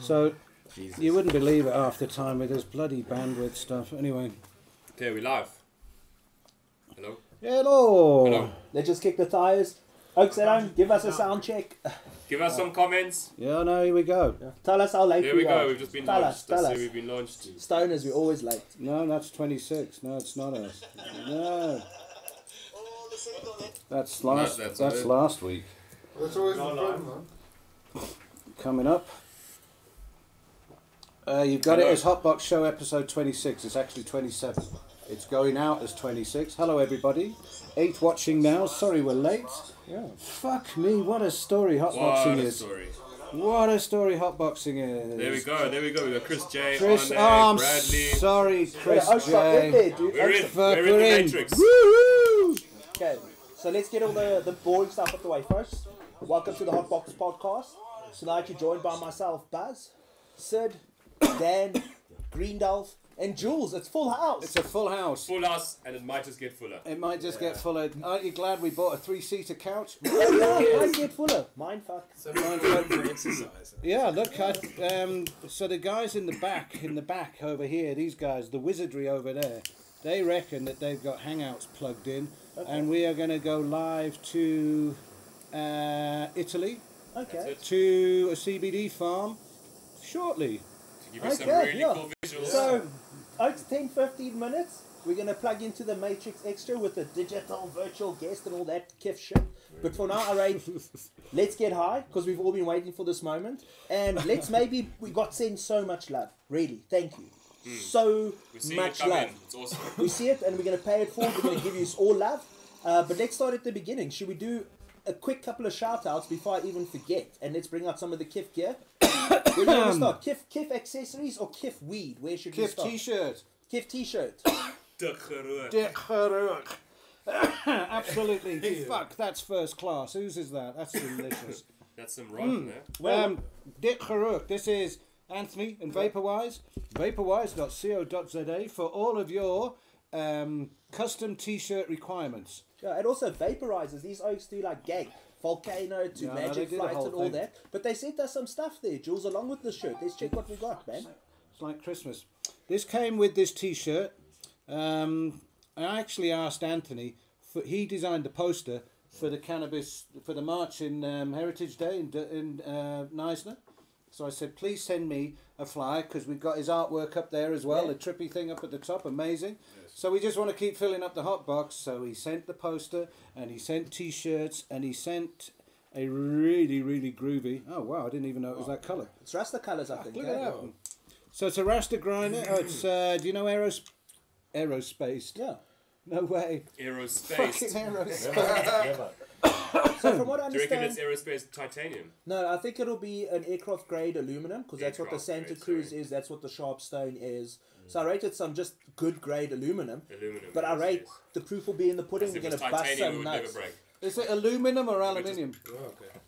So Jesus. you wouldn't believe it half the time with this bloody bandwidth stuff. Anyway, Okay, we live. Hello. hello. Hello. Let's just kick the tires. Oaks at home, give us a sound check. Give us some comments. Yeah, no, here we go. Tell us how late we are. Here we, we are. go. We've just been tell launched. us, tell Let's us. say we've been launched. Stoners, we're always late. No, that's 26. No, it's not us. No. That's last. that's that's last week. That's always the problem, man. Coming up. Uh, you've got Hello. it as Hotbox Show episode 26. It's actually 27. It's going out as 26. Hello, everybody. Eight watching now. Sorry we're late. Yeah. Fuck me, what a story What hotboxing a is. story. What a story hotboxing is. There we go. There we go. We got Chris J. Chris, Arne, oh, I'm Bradley. sorry, Chris Yeah, Oaks got in J. there, dude. We're in. Oaks- Fuck, We're in the we're in. Matrix. Woo-hoo! Okay, so let's get all the, the boring stuff out of the way first. Welcome to the Hotbox Podcast. Tonight you're joined by myself, Baz, Sid, Dan, Greendalf, and Jules. It's full house. It's a full house. Full house, and it might just get fuller. It might just get fuller. Aren't you glad we bought a three-seater couch? yeah, I get fuller. Mind fuck. So mine for exercise. Yeah, look, I, um, so the guys in the back, in the back over here, these guys, the wizardry over there, they reckon that they've got Hangouts plugged in, and we are going to go live to uh, Italy, Okay. to a CBD farm shortly. Give you some Okay, really yeah. cool visuals. So, Oaks, 10 15 minutes. We're going to plug into the Matrix Extra with the digital virtual guest and all that kiff shit. But for now, alright, let's get high because we've all been waiting for this moment. And let's maybe, we got sent so much love. Really, thank you. So We're it much love. It's awesome. We see it and we're going to pay it forward. We're going to give you all love. Uh, but let's start at the beginning. Should we do a quick couple of shout outs before I even forget? And let's bring out some of the Kif gear. Where do you want to start? Kif, Kif accessories or Kif weed? Where should we Kif start? t-shirt. Kif t-shirt. De Geroor. Dick Haruk. Absolutely. Fuck, that's first class. Whose is that? That's delicious. That's some rock there. Well, um, Dick Haruk, this is Anthony and VapirWise. VapirWise.co.za for all of your um, custom t-shirt requirements. yeah, and also vaporizers. These oaks do like gay. Volcano to no, magic do the flights whole and all thing. that. But they sent us some stuff there, Jules, along with the shirt. Let's check what we got, man. It's like Christmas. This came with this T-shirt. Um, I actually asked Anthony. For, he designed the poster for the cannabis for the march in um, Heritage Day in, in uh, Neisner. So I said, please send me a flyer because we've got his artwork up there as well. Yeah. The trippy thing up at the top, amazing. So we just want to keep filling up the hot box. So he sent the poster and he sent T-shirts and he sent a really really groovy. Oh wow! I didn't even know it was that color. It's Rasta colors, I think. Look at that. So it's a Rasta grinder. Oh, it's uh, do you know Aeros Aerospace? Yeah. No way. Aerospace. Fucking Aerospace. So from what I Do you reckon understand, it's aerospace titanium? no, I think it'll be an aircraft grade aluminum because that's what the Santa grade, Cruz sorry. is. That's what the Sharpstone is. So mm. I rated some just good grade aluminum. Aluminum. But I rate yes. the proof will be in the pudding. As We're gonna bust titanium, it some nuts. Is it aluminum or aluminium? Oh, okay.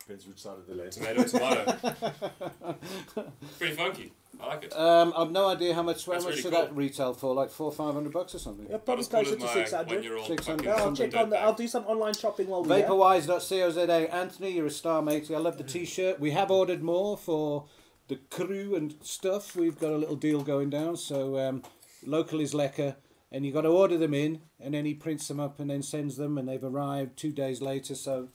Depends which side of the lane. Tomato, tomato. Pretty funky. I like it. Um, I've no idea how much. How That's much really did cool. that retail for? Like four, five hundred bucks or something. Yeah, probably closer to my six hundred. one-year-old 600. fucking I'll check on the. I'll do some online shopping while we're. VapirWise.co.za. Anthony, you're a star, matey. I love the T-shirt. We have ordered more for the crew and stuff. We've got a little deal going down. So um, local is lekker, and you got to order them in, and then he prints them up and then sends them, and they've arrived two days later. So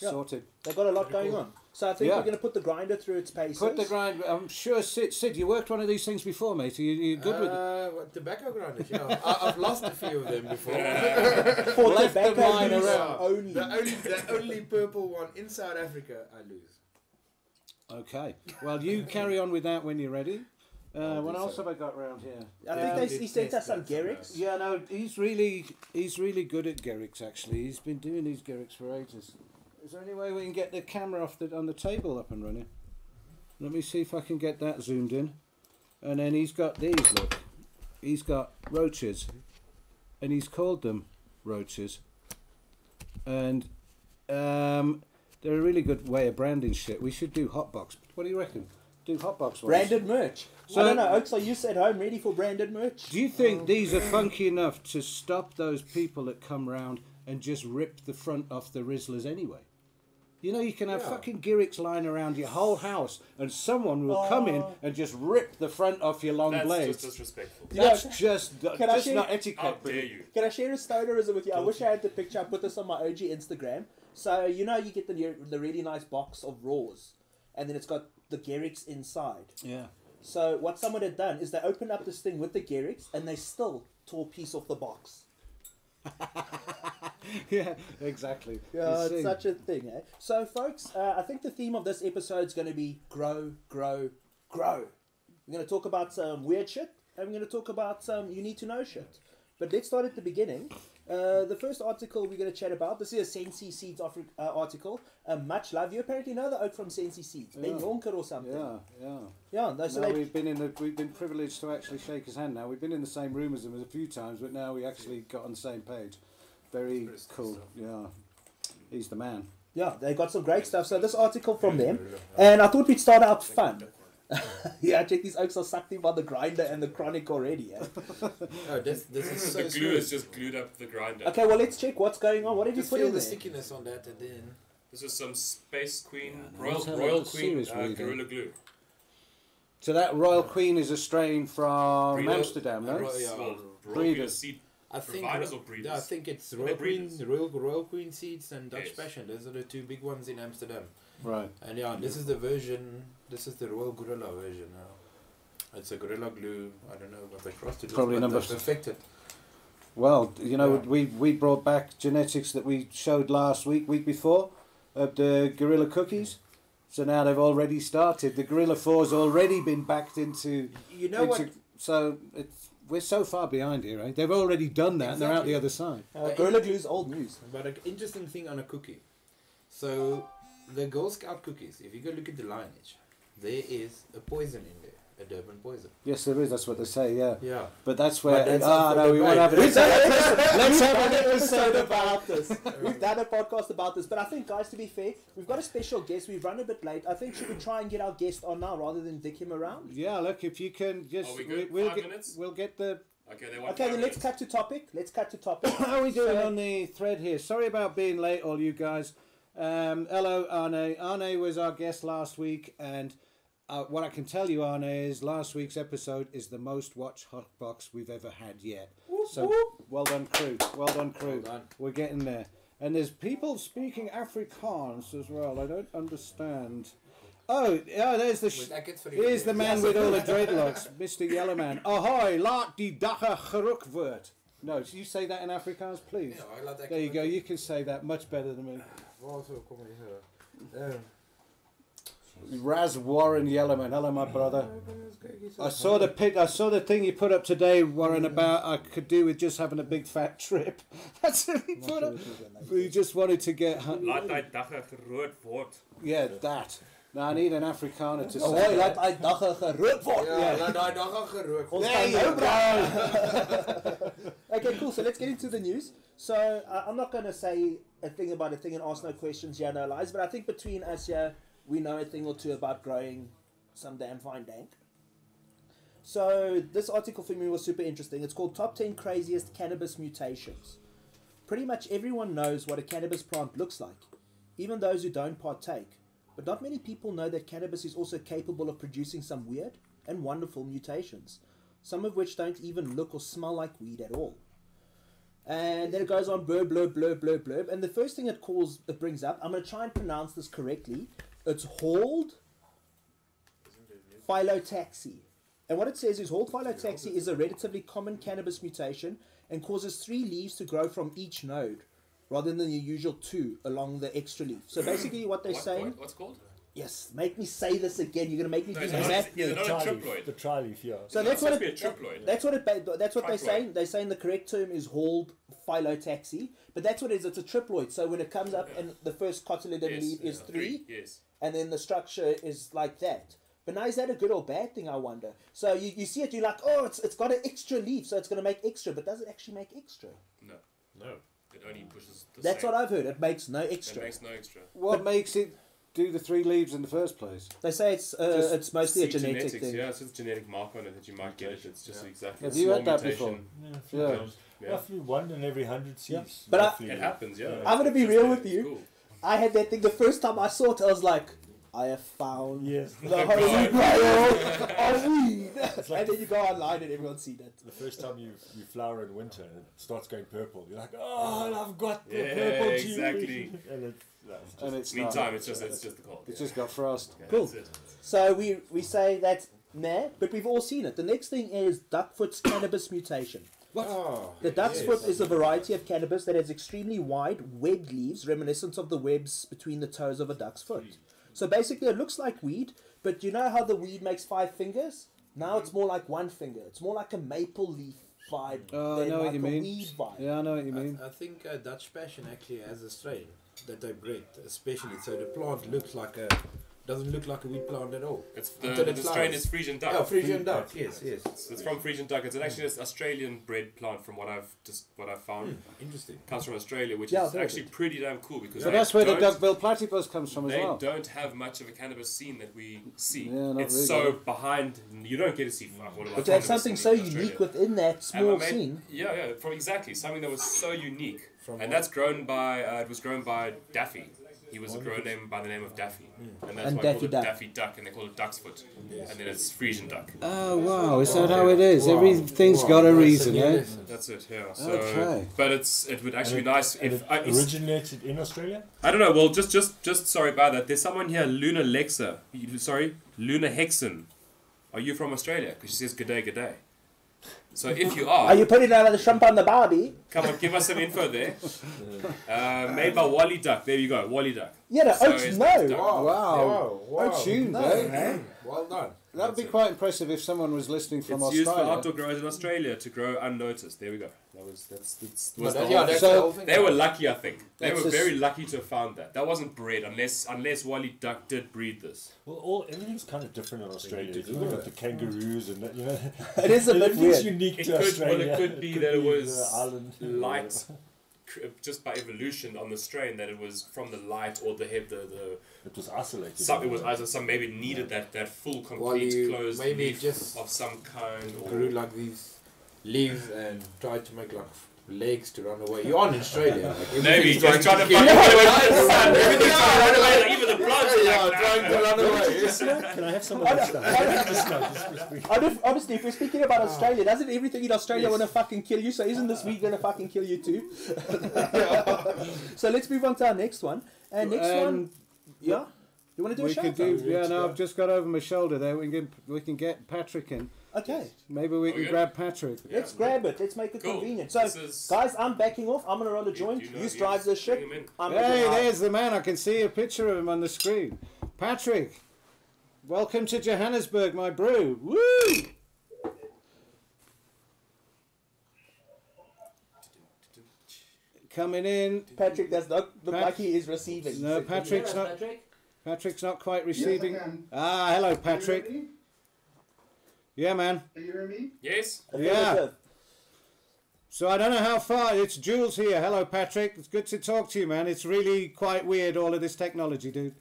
Yeah. sorted. They've got a lot going on. So I think Yeah. we're going to put the grinder through its paces. Put the grinder. I'm sure Sid. Sid, you worked one of these things before, mate. Are you, you good with it? Uh, tobacco grinders, yeah. I, I've lost a few of them before. for left the tobacco line around. only. The only, the only purple one in South Africa, I lose. Okay. Well, you carry on with that when you're ready. Uh, what else have I got round here? I Yeah. think they, he sent us some Garricks. Yeah, no, he's really he's really good at Gerricks. Actually, he's been doing these Gerricks for ages. Is there any way we can get the camera off the on the table up and running? Let me see if I can get that zoomed in. And then he's got these. Look, he's got roaches, and he's called them roaches. And um, they're a really good way of branding shit. We should do hotbox. What do you reckon? Do hotbox ones. Branded merch. So- I don't know, Oaks, are you at home ready for branded merch? Do you think these are funky enough to stop those people that come round and just rip the front off the Rizlas anyway? You know, you can have Yeah. fucking Girics lying around your whole house, and someone will come in Oh. and just rip the front off your long blade. That's blades. just disrespectful. That's just Can I just share- not How etiquette. dare you? Can I share a stonerism with you? I wish I had the picture. I put this on my OG Instagram. So you know you get the the really nice box of raws, and then it's got the Gerricks inside. Yeah. So what someone had done is they opened up this thing with the Gerricks, and they still tore a piece off the box. yeah, exactly. Yeah, it's such a thing, eh? So, folks, uh, I think the theme of this episode is going to be grow, grow, grow. We're going to talk about some weird shit, and we're going to talk about some you need to know shit. But let's start at the beginning. Uh, the first article we're going to chat about, this is a Sensi Seeds Afri- uh, article. Uh, much love. You apparently know the oak from Sensi Seeds, Ben Yeah. Dronker or something. Yeah, yeah. Yeah, no, so now they, we've been in the we've been privileged to actually shake his hand. Now we've been in the same room as him a few times, but now we actually got on the same page. Very cool. Yeah, he's the man. yeah, they got some great stuff. So this article from them, and I thought we'd start out fun. yeah, check these oaks are sucked in by the grinder and the chronic already. Eh? Oh, this, this is so the glue smooth. is just glued up the grinder. Okay, well let's check what's going on. What did you put feel in the there? stickiness on that and then... This is some Space Queen, Yeah, no, Royal, let's Royal look, Queen uh. Gorilla Glue. So that Royal Queen is a strain from Breeder- Amsterdam, no? Ro- yeah. Well, Breeders. Breeder seed. I think Providers or breeders? Yeah, I think it's Royal they Queen. Royal, Royal Queen seeds and Dutch Yes. Passion. Those are the two big ones in Amsterdam. Right. And yeah, this is the version. This is the Royal Gorilla version now. It's a Gorilla Glue. I don't know what they crossed it. with, Probably but number they've perfected. Well, you know, Yeah. we we brought back genetics that we showed last week, week before, of the Gorilla cookies. So now they've already started. The Gorilla Four's already been backed into. You know what? so it's we're so far behind here, right? They've already done that, and they're out the other side. Uh, Gorilla Glue's old news. But an interesting thing on a cookie. So, the Girl Scout cookies, if you go look at the lineage, there is a poison in there, a Durban poison. Yes, there is. That's what they say. Yeah, Yeah. but that's where. But that's ah, no, we won't have it. We've done, Let's let's have have an an episode episode about about this. We've done a podcast about this, but I think, guys, to be fair, we've got a special guest. We've run a bit late. I think should we try and get our guest on now rather than dick him around? Yeah, look, if you can just, Are we good? will Five get, minutes? we'll get the Okay, they want Okay, then let's minutes. cut to topic. Let's cut to topic. How are we doing So- on the thread here? Sorry about being late, all you guys. Um, hello, Arne. Arne was our guest last week, and uh, what I can tell you, Arne, is last week's episode is the most watched Hotbox we've ever had yet. So well done, crew. Well done, crew. Well done. We're getting there. And there's people speaking Afrikaans as well. I don't understand. Oh, yeah, there's the. Sh- With Eckert for Here's the man with all the dreadlocks, Mr. Yellowman. Ahoy, laat die dagga geruk word. No, you say that in Afrikaans, please. Yeah, I like that. There you go. You can say that much better than me. Raz Warren Yellowman. Hello, my brother. I saw the pic. I saw the thing you put up today, Warren, about I could do with just having a big fat trip. That's what he put up. We just wanted to get. hun- Laat hy dagga gerood word. Yeah, that. Now I need an Afrikaner to say. Ahoy, that. laat hy dagga gerook word. Ja, laat daai dag al gerook. Ons There gaan you nou go. okay, cool. So let's get into the news. So uh, I'm not going to say a thing about a thing and ask no questions, yeah, no lies. But I think between us, yeah, we know a thing or two about growing some damn fine dank. So this article for me was super interesting. It's called Top 10 Craziest Cannabis Mutations. Pretty much everyone knows what a cannabis plant looks like, even those who don't partake. But not many people know that cannabis is also capable of producing some weird and wonderful mutations, some of which don't even look or smell like weed at all. And then it goes on blurb, blurb, blurb, blurb, blurb. And the first thing it calls, it brings up, I'm going to try and pronounce this correctly. It's Whorled Phyllotaxy. And what it says is Whorled Phyllotaxy is a relatively common cannabis mutation and causes three leaves to grow from each node rather than the usual two along the extra leaf. So basically, what they're What, saying, what, what's called? yes, make me say this again. You're going to make me No, do it's the not- math. Is it not tri-leaf, triploid? The tri-leaf, yeah. So It's that's what it, to be a triploid. That's what it. That's what they're saying. They're saying the correct term is Whorled Phyllotaxy, but that's what it is. It's a triploid. So when it comes up and the first cotyledon Yes, leaf is yeah, three, Yes. And then the structure is like that. But now is that a good or bad thing? I wonder. So you, you see it, you're like, oh, it's it's got an extra leaf, so it's going to make extra. But does it actually make extra? No. No. It only pushes the That's same. what I've heard. It makes no extra. It makes no extra. What makes it do the three leaves in the first place? They say it's uh, it's mostly a genetic genetics, thing. Yeah, it's just a genetic mark on it that you might get it. It's just Yeah. exactly Have you small had that mutation. Yeah, a few Yeah. times. Yeah. Roughly one in every hundred Yeah. But I, it happens, yeah. yeah. I'm gonna be real with you. cool. I had that thing the first time I saw it. I was like, I have found Yes. the holy grail of weed. and then you go online and everyone seen that. The first time you you flower in winter and it starts going purple, you're like, oh, I've got the Yeah, purple juice. exactly. and it's, no, it's just, And it's Meantime, not. it's just it's just the cold. It's just got frost. Yeah, Cool. So we we say that's nah, but we've all seen it. The next thing is duckfoot's cannabis mutation. Oh, The duckfoot is a variety of cannabis that has extremely wide webbed leaves, reminiscent of the webs between the toes of a duck's foot. So basically, it looks like weed, but you know how the weed makes five fingers? Now it's more like one finger. It's more like a maple leaf vibe Oh, I than know what you mean. weed vibe. Yeah, I know what you mean. I, I think uh, Dutch Passion actually has a strain that they bred, especially so the plant looks like a doesn't look like a wheat plant at all. It's the, Until the, it strain is Frisian duck. Oh, Frisian duck. Yes, yes. It's, it's from Frisian duck. It's actually an Australian bred plant from what I've just what I've found. Interesting. Comes from Australia, which Yeah, is I've heard actually pretty damn cool because So that's where the don't- duckbill platypus comes from as well. They don't have much of a cannabis scene that we see. Yeah, not it's really. so behind. You don't get to see fuck all about But there's something so unique within that small made- scene. Yeah, yeah, from exactly something that was so unique, From and what? that's grown by uh, it was grown by Daffy. He was a grown name by the name of Daffy, and that's And why I Daffy call it Duck. Daffy Duck, and they call it Duck's Foot, and then it's Frisian Duck. Oh wow, is that how it is? Wow. Everything's Wow, got a reason, new eh? That's it, yeah. So, Okay. but it's it would actually And be nice if it I, originated in Australia. I don't know. Well, just just just sorry about that. There's someone here, Luna Lexa. Sorry, Luna Hexen. Are you from Australia? Because she says good day, good day. So if you are, Are you putting out of the shrimp on the barbie? come on, give us some info there. Uh, made by Wally Duck. There you go, Wally Duck. Yeah, the So oats no. duck. Wow. Wow. Wow. Oh, tuned, No, eh? Man. Well done. That'd be it. quite impressive if someone was listening from It's used for Australia. outdoor growers in Australia to grow unnoticed. There we go. That was that's, that's But was that- whole yeah, that's So- the whole thing. They were lucky, I think. They were just- very lucky to have found that. That wasn't bred unless unless Wally Duck did breed this. Well, all everything's kind of different in Australia. need to You look at the kangaroos and that, you know. It is a bit everything's weird. unique It to could- well, it could be that it was the island light cr- just by evolution on the strain that it was from the light or the head the, the It was isolated. some it was either some maybe needed that that full complete Well, closed maybe leaf just of some kind or grew like these leaves and tried to make like legs to run away. You're on Australia. Like, maybe everything's just trying to kill find you. away from the sun. Everything's trying to run away. Like even the plants are Yeah, like, trying to run away. Can I have some of this stuff? Just no, just- just- Honest- Honestly, if we're speaking about Australia, doesn't everything in Australia Yes. want to fucking kill you? So isn't this week going to fucking kill you too? so let's move on to our next one. And next one, Um, yeah? You want to do we a shout could do. out? Yeah, no, I've just got over my shoulder there. We can we can get Patrick in. Okay, Maybe we can Okay. grab Patrick. Yeah. let's grab it. Let's make it Cool. convenient. So, This is- guys, I'm backing off. I'm going to roll a joint. You You, know, drive yes, this shit. bring him in. I'm Hey, making- there's the man. I can see a picture of him on the screen. Patrick, welcome to Johannesburg, my brew. Woo! Coming in. Patrick does not look Pat- like he is receiving. No, Patrick's not. Patrick? Patrick's not quite receiving. Ah, hello, Patrick. Can you Yeah, man. Can you hear me? Yes. Yeah. So I don't know how far. It's Jules here. Hello, Patrick. It's good to talk to you, man. It's really quite weird, all of this technology, dude.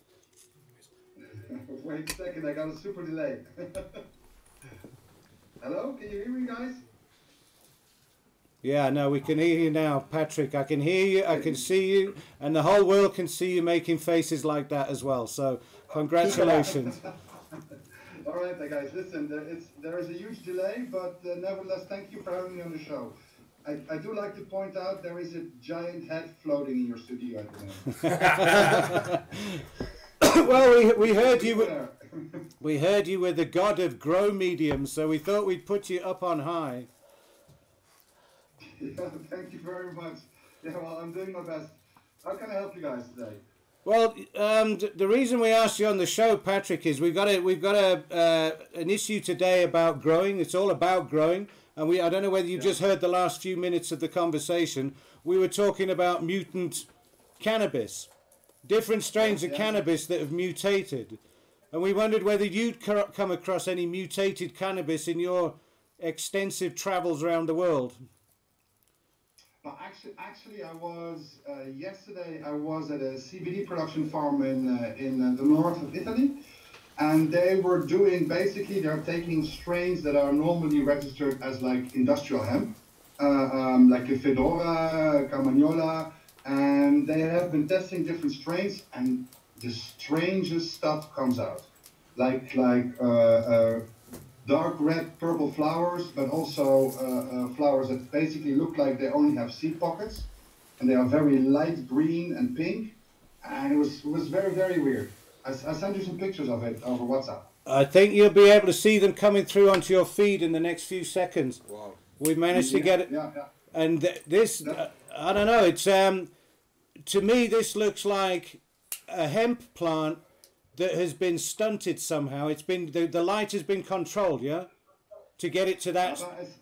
Wait a second, I got a super delay. Hello, can you hear me, guys? Yeah, no, we can hear you now, Patrick. I can hear you, I can see you, and the whole world can see you making faces like that as well. So, congratulations. All right, guys, listen, there is, there is a huge delay, but uh, nevertheless, thank you for having me on the show. I, I do like to point out there is a giant head floating in your studio at the moment. well, we, we heard you. were- We heard you were the god of grow mediums, so we thought we'd put you up on high. yeah, thank you very much. Yeah, well, I'm doing my best. How can I help you guys today? Well, um, the reason we asked you on the show, Patrick, is we've got a we've got a uh, an issue today about growing. It's all about growing, and we I don't know whether you just heard the last few minutes of the conversation. We were talking about mutant cannabis, different strains of Yeah. cannabis that have mutated, and we wondered whether you'd come across any mutated cannabis in your extensive travels around the world. Actually, actually, I was uh, yesterday. I was at a CBD production farm in uh, in uh, the north of Italy, and they were doing basically they're taking strains that are normally registered as like industrial hemp, uh, um, like a Fedora, Carmagnola, and they have been testing different strains, and the strangest stuff comes out, like like uh, dark red, purple flowers, but also uh, uh, flowers that basically look like they only have seed pockets, and they are very light green and pink, and it was it was very very weird. I, I sent you some pictures of it over WhatsApp. I think you'll be able to see them coming through onto your feed in the next few seconds. Wow. We've managed to get it. Yeah, yeah. and th- this uh, I don't know. It's um, to me this looks like a hemp plant that has been stunted somehow. It's been the, the light has been controlled, yeah, to get it to that. Es-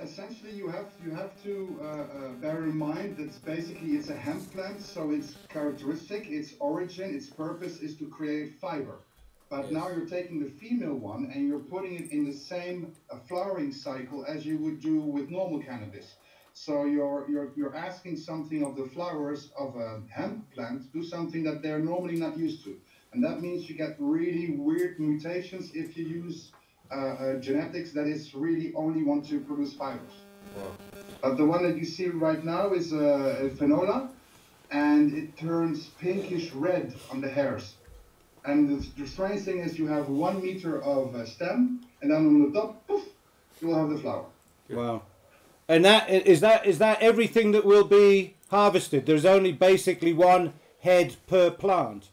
Essentially, you have you have to uh, uh, bear in mind that basically it's a hemp plant, so its characteristic, its origin, its purpose is to create fiber. But now you're taking the female one and you're putting it in the same uh, flowering cycle as you would do with normal cannabis. So you're you're you're asking something of the flowers of a hemp plant do something that they're normally not used to, and that means you get really weird mutations if you use uh, uh, genetics that is really only want to produce fibers. But the one that you see right now is uh, a Finola, and it turns pinkish red on the hairs. And the, the strange thing is you have one meter of uh, stem, and then on the top, poof, you will have the flower. Wow, and that is that is that everything that will be harvested. There's only basically one head per plant.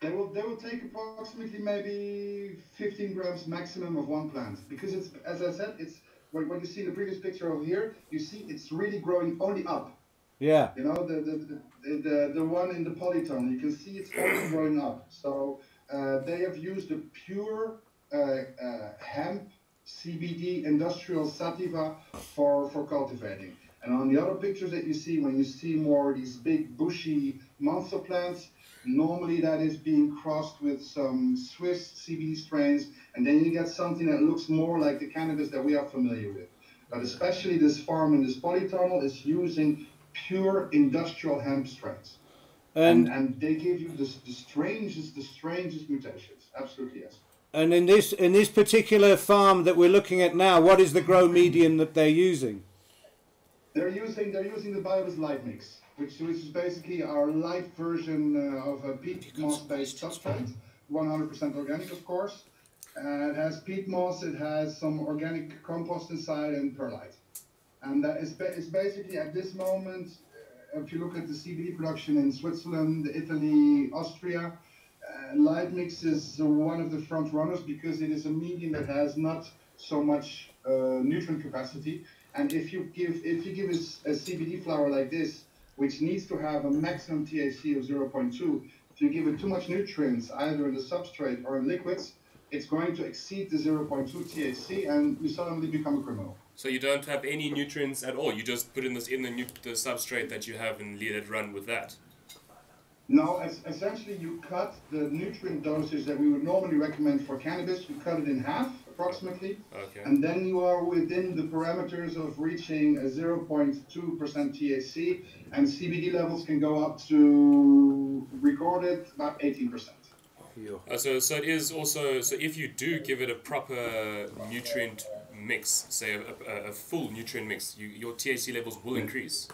They will they will take approximately maybe 15 grams maximum of one plant because it's as I said it's when, when you see the previous picture over here you see it's really growing only up. Yeah, You know, the, the, the, the, the one in the polytunnel, you can see it's only growing up. So uh, they have used a pure uh, uh, hemp CBD industrial sativa for, for cultivating. And on the other pictures that you see, when you see more these big bushy monster plants, normally that is being crossed with some Swiss CBD strains, and then you get something that looks more like the cannabis that we are familiar with. But especially this farm in this polytunnel is using pure industrial hemp strains. And, and and they give you the, the strangest, the strangest mutations. Absolutely, yes. And in this in this particular farm that we're looking at now, what is the grow medium that they're using? They're using they're using the Biobizz Light Mix, which, which is basically our light version uh, of a peat moss based substrate, 100% organic, of course. Uh, it has peat moss, it has some organic compost inside, and perlite. And that is ba- it's basically at this moment, uh, if you look at the CBD production in Switzerland, Italy, Austria, uh, Light is one of the front runners because it is a medium that has not so much uh, nutrient capacity. And if you give if you give a, a CBD flower like this, which needs to have a maximum THC of 0.2, if you give it too much nutrients, either in the substrate or in liquids, it's going to exceed the 0.2 THC, and you suddenly become a criminal. So you don't have any nutrients at all. You just put in this in the the substrate that you have and let it run with that. No, es- essentially you cut the nutrient dosage that we would normally recommend for cannabis, you cut it in half approximately, Okay. and then you are within the parameters of reaching a 0.2% THC, and CBD levels can go up to recorded about 18%. Uh, so so it is also so if you do give it a proper nutrient mix, say a, a, a full nutrient mix, you, your THC levels will increase.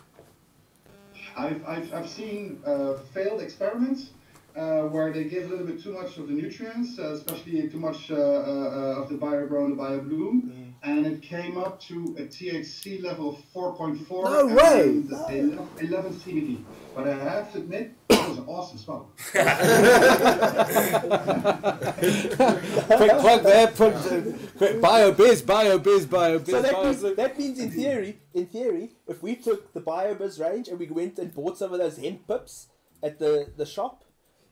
I've, I've, I've seen uh, failed experiments uh, where they give a little bit too much of the nutrients, uh, especially too much uh, uh, of the BioGrow and the BioBloom, and it came up to a THC level of 4.4 No way! 11, 11 CBD. But I have to admit, it was an awesome smoke. quick plug there. Put uh, quick Biobizz, Biobizz, Biobizz. So that means, that means in theory, in theory, if we took the Biobizz range and we went and bought some of those hemp pips at the, the shop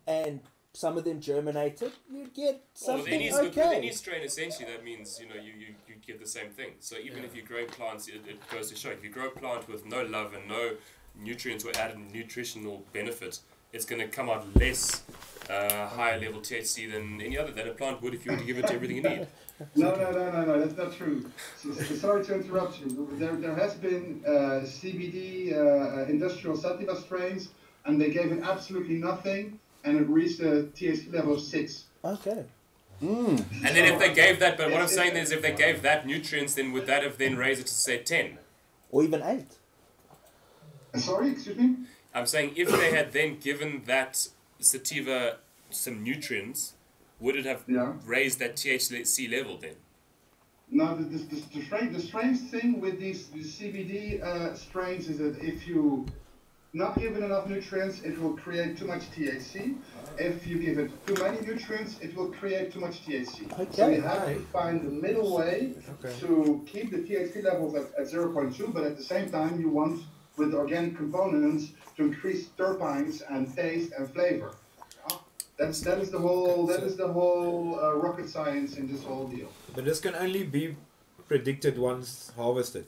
and some of them germinated, you'd get Well, with something okay. with any strain, essentially, that means you know you, you, you get the same thing. So even if you grow plants, it, it goes to show if you grow a plant with no love and no nutrients or added nutritional benefit, it's going to come out less uh, higher level THC than any other that a plant would if you were to give it to everything you need. No, no, no, no, no, that's not true. So, so sorry to interrupt you. There, there has been uh, CBD uh, industrial sativa strains, and they gave it absolutely nothing, and it reached a THC level of 6. Okay. And then if they gave that, but what I'm saying is if they gave that nutrients, then would that have then raised it to say 10? Or even eight. Uh, sorry, excuse me. I'm saying if they had then given that sativa some nutrients, would it have Yeah. raised that THC level then? No, the, the, the, the, strange, the strange thing with these, these CBD uh, strains is that if you not give it enough nutrients, it will create too much THC. If you give it too many nutrients, it will create too much THC. Okay. so you have to find the middle way Okay. to keep the THC levels at, at 0.2, but at the same time you want, with organic components, to increase terpenes and taste and flavor. Yeah? That's that is the whole that is the whole uh, rocket science in this whole deal. But this can only be predicted once harvested.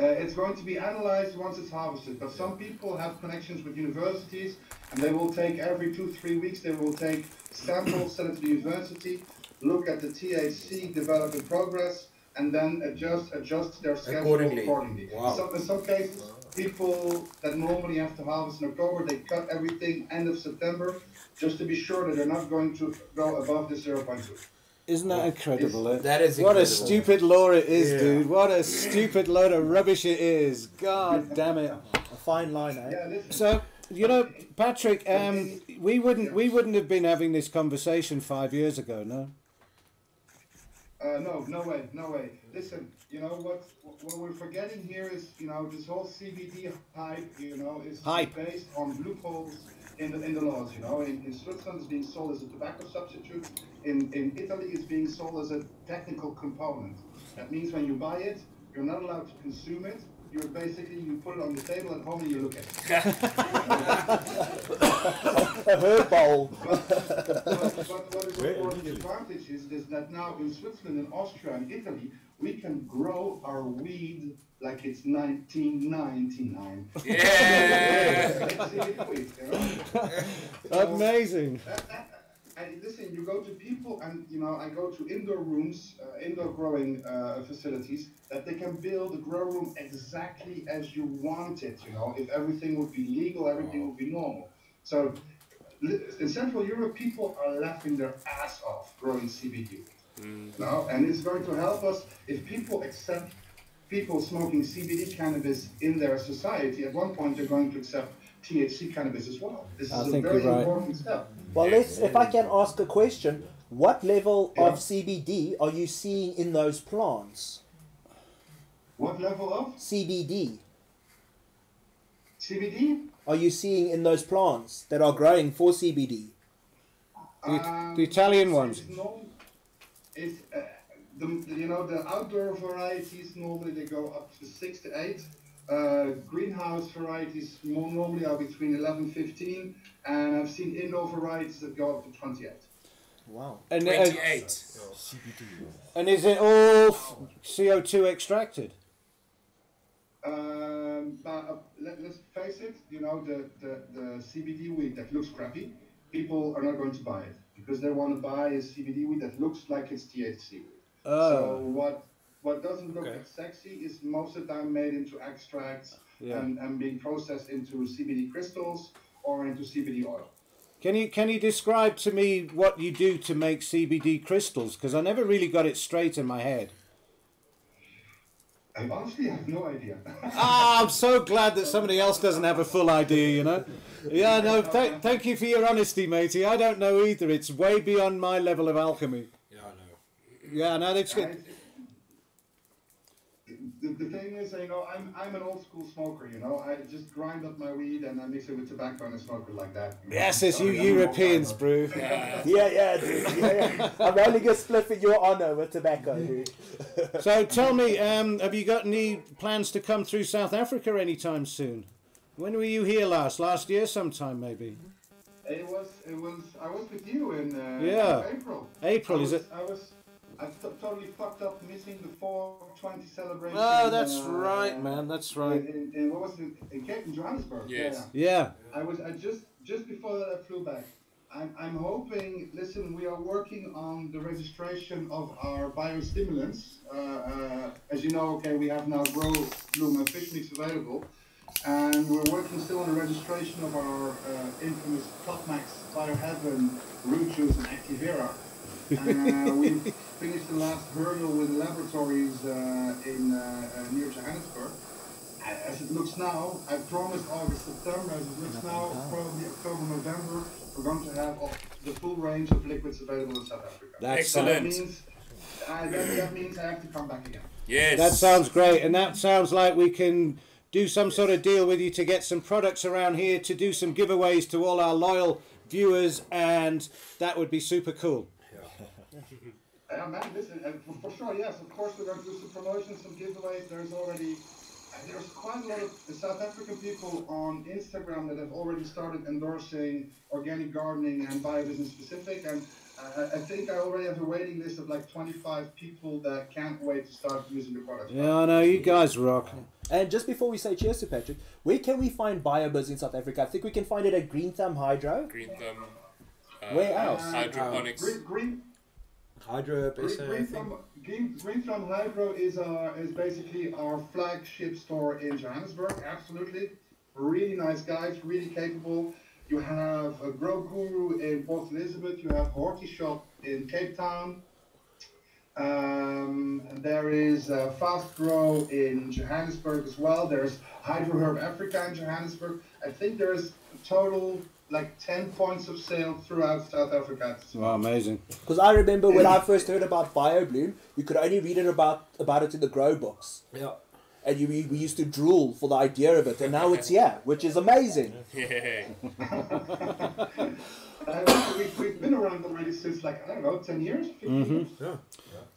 Uh, it's going to be analyzed once it's harvested, but some people have connections with universities, and they will take every two, three weeks, they will take samples, send it to the university, look at the THC, develop in progress, and then adjust adjust their schedule Accordingly. accordingly. Wow. So in some cases, people that normally have to harvest in October, they cut everything end of September, just to be sure that they're not going to go above the 0.2. Isn't that incredible? eh? That is What a stupid law it is, Yeah. dude. What a stupid load of rubbish it is. God damn it. A fine line, eh? Yeah. So you know, Patrick, um, we wouldn't we wouldn't have been having this conversation five years ago, no? Uh, no, no way, no way. Listen, you know what? What we're forgetting here is, you know, this whole CBD hype, you know, is Hype. based on loopholes in the in the laws. You know, in, in Switzerland, it's being sold as a tobacco substitute. In in Italy, it's being sold as a technical component. That means when you buy it, you're not allowed to consume it. You're basically you put it on the table at home and you look at it. A herb bowl. But, but, but what is Where important advantage is, is that now in Switzerland and Austria and Italy, we can grow our weed like it's 1999. Yeah. Let's see it quick, you know? Amazing. That- that- And listen, you go to people, and you know, I go to indoor rooms, uh, indoor growing uh, facilities, that they can build a grow room exactly as you want it. You know, if everything would be legal, everything would be normal. So, in Central Europe, people are laughing their ass off growing CBD. You know, and it's going to help us if people accept people smoking CBD cannabis in their society. At one point, they're going to accept THC cannabis as well. This is I a think very you're right. important step. Well, let's. If I can ask a question, what level Yeah. of CBD are you seeing in those plants? What level of CBD CBD? are you seeing in those plants that are growing for CBD? The- the Italian ones. It's no, it's, uh, the, you know, the outdoor varieties normally they go up to six to eight. Uh, greenhouse varieties more normally are between 11, 15, and I've seen indoor varieties that go up to 28. Wow. And, uh, 28. and is it all CO two extracted? Um, but uh, let, let's face it, you know, the, the, the CBD weed that looks crappy, people are not going to buy it because they want to buy a CBD weed that looks like it's THC weed. So Oh, what what doesn't look Okay. as sexy is most of the time made into extracts yeah. and, and being processed into CBD crystals or into CBD oil. Can you can you describe to me what you do to make CBD crystals? Because I never really got it straight in my head. I honestly have no idea. Ah, I'm so glad that somebody else doesn't have a full idea, you know. Yeah, no, th- thank you for your honesty, matey. I don't know either. It's way beyond my level of alchemy. Yeah, I know. Yeah, no, that's I- good. The, the thing is, you know, I'm, I'm an old school smoker, you know. I just grind up my weed and I mix it with tobacco and I smoke it like that. Yes, it's you I'm Europeans, timer. bro. Yeah, yeah, dude. Yeah, yeah. I'm rolling a spliff in your honor with tobacco, dude. So tell me, um, have you got any plans to come through South Africa anytime soon? When were you here last? Last year, sometime maybe. It was, it was, I was with you in uh, Yeah. April. April, I is it? I was, I t- totally fucked up missing the 420 celebration. Oh, that's uh, right, man. That's right. In, in, what was it? In Cape in Johannesburg. Yes. Yeah. Yeah. I was I just just before that I flew back. I'm, I'm hoping. Listen, we are working on the registration of our biostimulants. Uh, uh, as you know, okay, we have now Grow Bloom and Fish Mix available, and we're working still on the registration of our uh, infamous Topmax Bioheaven root juice and Activera. uh, we finished the last hurdle with the laboratories uh, in uh, uh, near Johannesburg. as it looks now, I promised August, September. As it looks now, probably October, November, we're going to have all, the full range of liquids available in South Africa. That's Excellent. That means, uh, that, that means I have to come back again. Yes. That sounds great, and that sounds like we can do some sort of deal with you to get some products around here to do some giveaways to all our loyal viewers, and that would be super cool. Yeah, man, listen, uh, for, for sure, yes, of course, we're going to do some promotions, some giveaways. There's already, uh, there's quite a lot of South African people on Instagram that have already started endorsing organic gardening and biobusiness specific. And uh, I I think I already have a waiting list of like 25 people that can't wait to start using the product. Yeah, I know you guys rock. And just before we say cheers to Patrick, where can we find Biobizz in South Africa? I think we can find it at Green Thumb Hydro. Green thumb. Uh, Where else? Hydroponics. Green, green, Hydro Hydro is our is basically our flagship store in Johannesburg. Absolutely, really nice guys, really capable. You have a Grow Guru in Port Elizabeth. You have Horty Shop in Cape Town. Um, there is uh, Fast Grow in Johannesburg as well. There's Hydro Herb Africa in Johannesburg. I think there's a total like 10 points of sale throughout South Africa. Wow, amazing. Because I remember when I first heard about BioBloom, you could only read it about about it in the grow books. Yeah. And you, we, we used to drool for the idea of it, and now it's here, which is amazing. Yeah. Uh, we've, we've been around already since like I don't know, ten years, 15 years.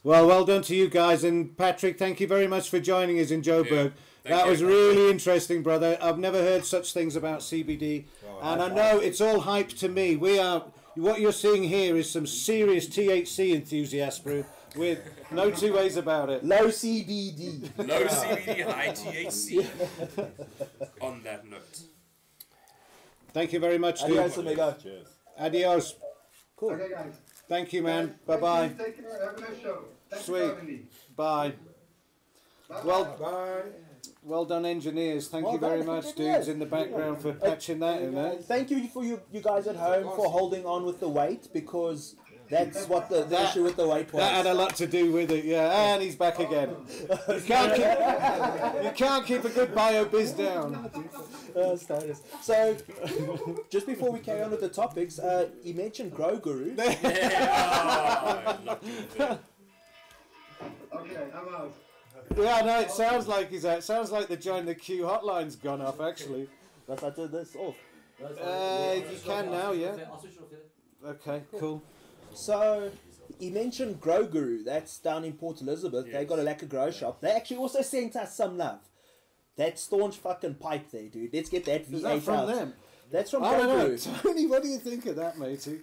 Well, well done to you guys, and Patrick, thank you very much for joining us in Joburg. Thank that you. was really interesting, brother. I've never heard such things about CBD, and I know it's all hype to me. We are what you're seeing here is some serious THC enthusiasts, bro. With no two ways about it. Low CBD. Low CBD, high THC. On that note. Thank you very much, dude. Adios, amigo. Cheers. Adios. Cool. Okay, guys. Thank you, man. Bye Thank bye. you. Take care. Have a nice show. Thanks Sweet. for having me. Bye. Bye. Well, Bye. Well done, engineers. Thank Well you very much, engineers. dudes, in the background for patching that in there. Thank you for you, you guys at home for holding on with the weight because that's what the, the That- issue with the weight was. That had a lot to do with it, yeah. And he's back again. You can't keep, you can't keep a good Biobizz down. Uh. So, just before we carry on with the topics, uh, you mentioned Grow Guru. Yeah. Oh, not doing that. Okay, I'm out. Yeah, no, it sounds like he's out. It sounds like the join the queue hotline's gone off, actually. That's I turn this off. Uh, you can now, yeah. Okay, cool. So, he mentioned Grow Guru. That's down in Port Elizabeth. They got a lacquer grow shop. They actually also sent us some love. That staunch fucking pipe there, dude. Let's get that V8 Is that from out. them? That's from I Grow. Guru. Tony, what do you think of that, matey?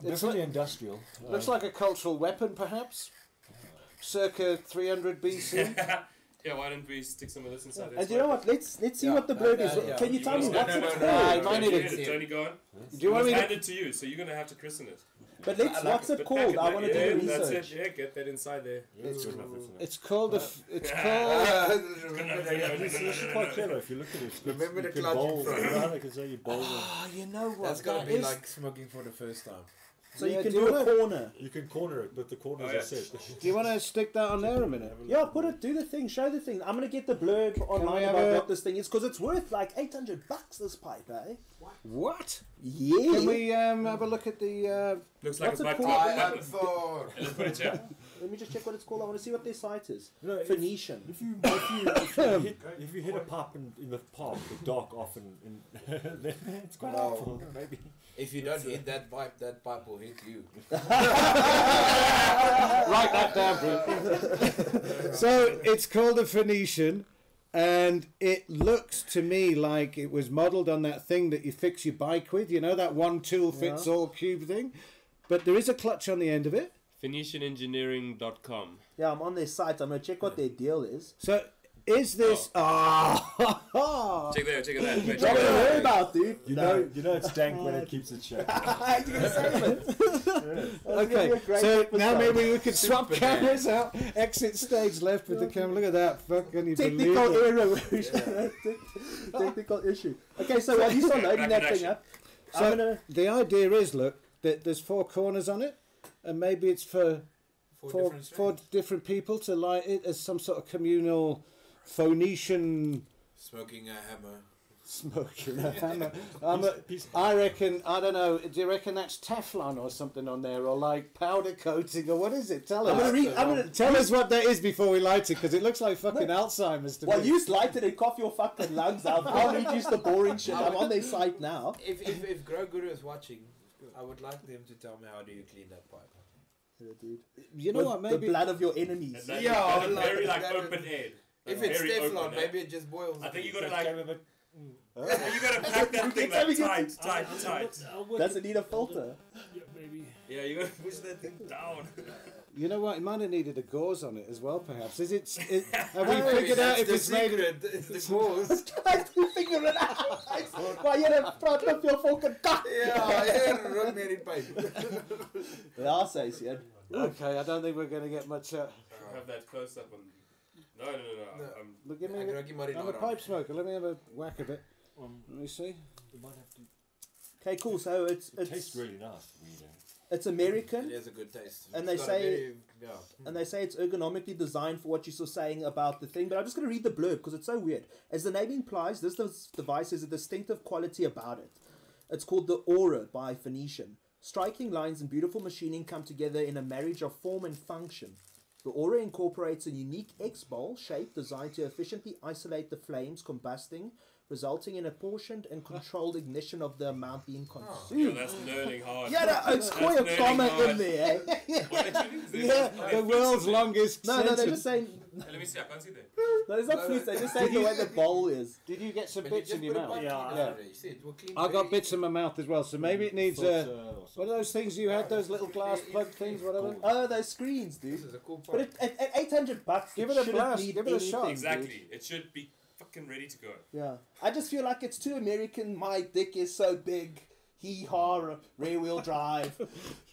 It's Definitely like, industrial. looks like a cultural weapon, perhaps. Circa 300 BC. Yeah, why don't we stick some of this inside there? And you know what? Let's let's see Yeah, what the blurb uh, is. yeah. Can you tell me what's no, no, it no, called? Ah, no, you might Tony, need Tony, Tony, go on. Do you want me to Hand it to you, so you're gonna have to christen it. But let's like what's it but called? I want to yeah, do the That's research. it. Yeah, get that inside there. It's good enough, isn't? It's called a. f- It's called. It's, it's quite clever if you look at it. Remember the you can clutch in bowl. front. Yeah, I can say you bowl. them. Oh, you know what? That's gotta be like smoking for the first time. So Yeah, you can do do, a wanna- corner. You can corner it, but the corners Oh, yeah. are set. Do you want to stick that on there a minute? Yeah, put it. Do the thing. Show the thing. I'm gonna get the blurb online we have about a- what this thing is because it's worth like 800 bucks. This pipe, eh? What? what? Yeah. Can we um, have a look at the? Uh, Looks like a it button. called? I am Let's put it here. Let me just check what it's called. I want to see what their site is. You know, if, Phoenician. if you if you if you hit, if you hit a pipe in, in the park, the dock often, in, then it's quite No. helpful. Maybe. If you don't hit that pipe, that pipe will hit you. write that down, bro. so it's called a Phoenician, and it looks to me like it was modelled on that thing that you fix your bike with. You know that one tool fits all cube thing. But there is a clutch on the end of it. PhoenicianEngineering.com. Yeah, I'm on their site. I'm gonna check what their deal is. So is this? Ah. Check that, check that. Wait, What check are that. worried about, dude? You No. know, you know it's dank when it keeps its shape. You're gonna say it. That's Okay, great so episode. now maybe we could swap cameras out. Exit stage left with the camera. Look at that. Fucking can you believe Technical it? error. Technical issue. Okay, so while you start loading that thing up, So I'm gonna. the idea is, look, that there's four corners on it, and maybe it's for Four for different for strains. different people to light it as some sort of communal Phoenician Smoking a hammer. smoking a hammer. Um, I reckon, I don't know, do you reckon that's Teflon or something on there, or like powder coating, or what is it? Tell us. I'm us. gonna read. I'm gonna Tell us what that is before we light it, because it looks like fucking Alzheimer's to Well, me. Well, you light it and cough your fucking lungs out. I'll read you the boring shit. I'm on their site now. If if if Grow Guru is watching, I would like them to tell me how do you clean that pipe. dude. You know With what? the Maybe blood of your enemies. Yeah, that- like- very like open air. If it's very Teflon, open maybe it just boils. I think you gotta piece. like you gotta pack that thing like Let's tight, tight, tight. Does it need a filter? Yeah, maybe. Yeah, you gotta push that thing down. you know what? It might have needed a gauze on it as well. Perhaps is it? it have we figured out if it's made? Of, the gauze. Trying to figure it out. Why you in front of your fucking cock? yeah, yeah, run me in pipe. Ja, says yeah. okay, I don't think we're going to get much. Uh, Have that close up on. No, no, no, no. No. Um, look, give me. Ja, a- ek raak nie maar die I'm a pipe aan. smoker. Let me have a whack of it. Um, Let me see. you might have to. Okay, cool. So it's It tastes it's really nice. Weed. it's It American, It has a good taste. And It's they got a say- very- yeah. and they say it's ergonomically designed for what you're so saying about the thing. But I'm just gonna read the blurb because it's so weird. As the name implies, this des- device has a distinctive quality about it. It's called the Aura by Phoenician. Striking lines and beautiful machining come together in a marriage of form and function. The Aura incorporates a unique X bowl shape designed to efficiently isolate the flames combusting, resulting in a portioned and controlled ignition of the amount being yo, consumed. that's learning hard. Yeah, no, it's That's quite a nerding comment hard. in there. eh? What did you do? Yeah, the world's longest. No, no, they're just saying. Let me see. I can't see that. No, it's not No, flutes. They're just saying the way the bowl is. Did you get some bits in your mouth? pipe Yeah. cleaner on it, you see, it will clean I got bits in my mouth as well, so maybe it needs a. uh, or what are those things you had? Those little glass plug things, whatever. Oh, those screens, This dude. is a cool But at, at, at 800 bucks, Give it it a blast, give it a shot. Exactly. It should be fucking ready to go. Yeah. I just feel like it's too American. My dick is so big. Hee haw, rear wheel drive.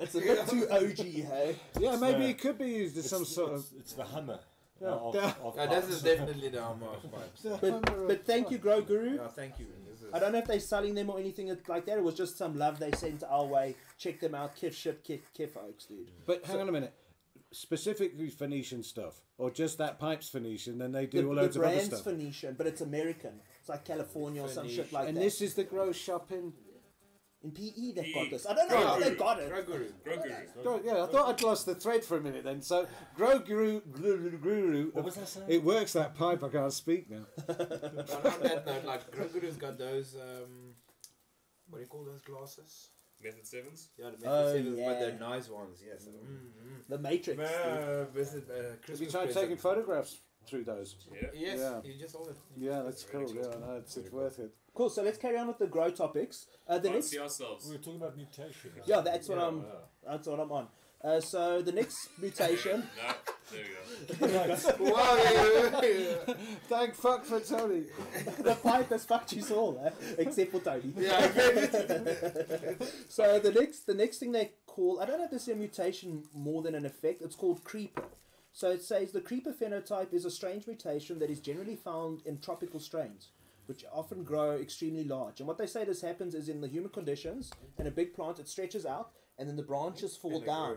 it's a bit too OG, hey? Yeah, maybe uh, it could be used as some sort it's, of. it's the Hummer. Yeah. uh, of, Yeah. of Yeah, this pipes. is definitely the Hummer of pipes. But, but thank you, Grow Guru. Yeah, thank you. This is, I don't know if they're selling them or anything like that. It was just some love they sent our way. Check them out. Kiff shit, kiff, kiff folks, dude. But hang on a minute. Specifically Phoenician stuff, or just that pipes Phoenician, then they do The, all the loads of other brand's stuff. Phoenician, but it's American. It's like California or some shit Phoenician. like and that. this is the grow shop in. In PE, they've got this. I don't know Grow how they Guru. got it. Grow Guru. Grow Guru. Grow, yeah, I thought I'd lost the thread for a minute then. So, grow guru, guru, guru. What was I saying? It works that pipe. I can't speak now. on, on that note, like Grow Guru's got those, um, what do you call those glasses? Method sevens. Yeah, the Method Oh, Sevens, yeah. but they're nice ones, yes. Mm, mm. The Matrix. dude. Uh, visit, uh, Have you tried taking photographs through those? Yeah. Yes, Yeah. you just hold it. Yeah, that's cool. Yeah, no, it's, it's worth it. Cool. So let's carry on with the grow topics. Uh, the Can't next, see ourselves. We were talking about mutation. yeah, that's what Yeah, I'm. yeah. That's what I'm on. Uh, so the next mutation. No. There we go. Thank fuck for Tony. the pipe has fucked you all, eh? except for Tony. yeah. So the next, the next thing they call, I don't know if this is a mutation more than an effect. It's called creeper. So it says the creeper phenotype is a strange mutation that is generally found in tropical strains, which often grow extremely large. And what they say this happens is in the humid conditions, in a big plant, it stretches out, and then the branches fall And down,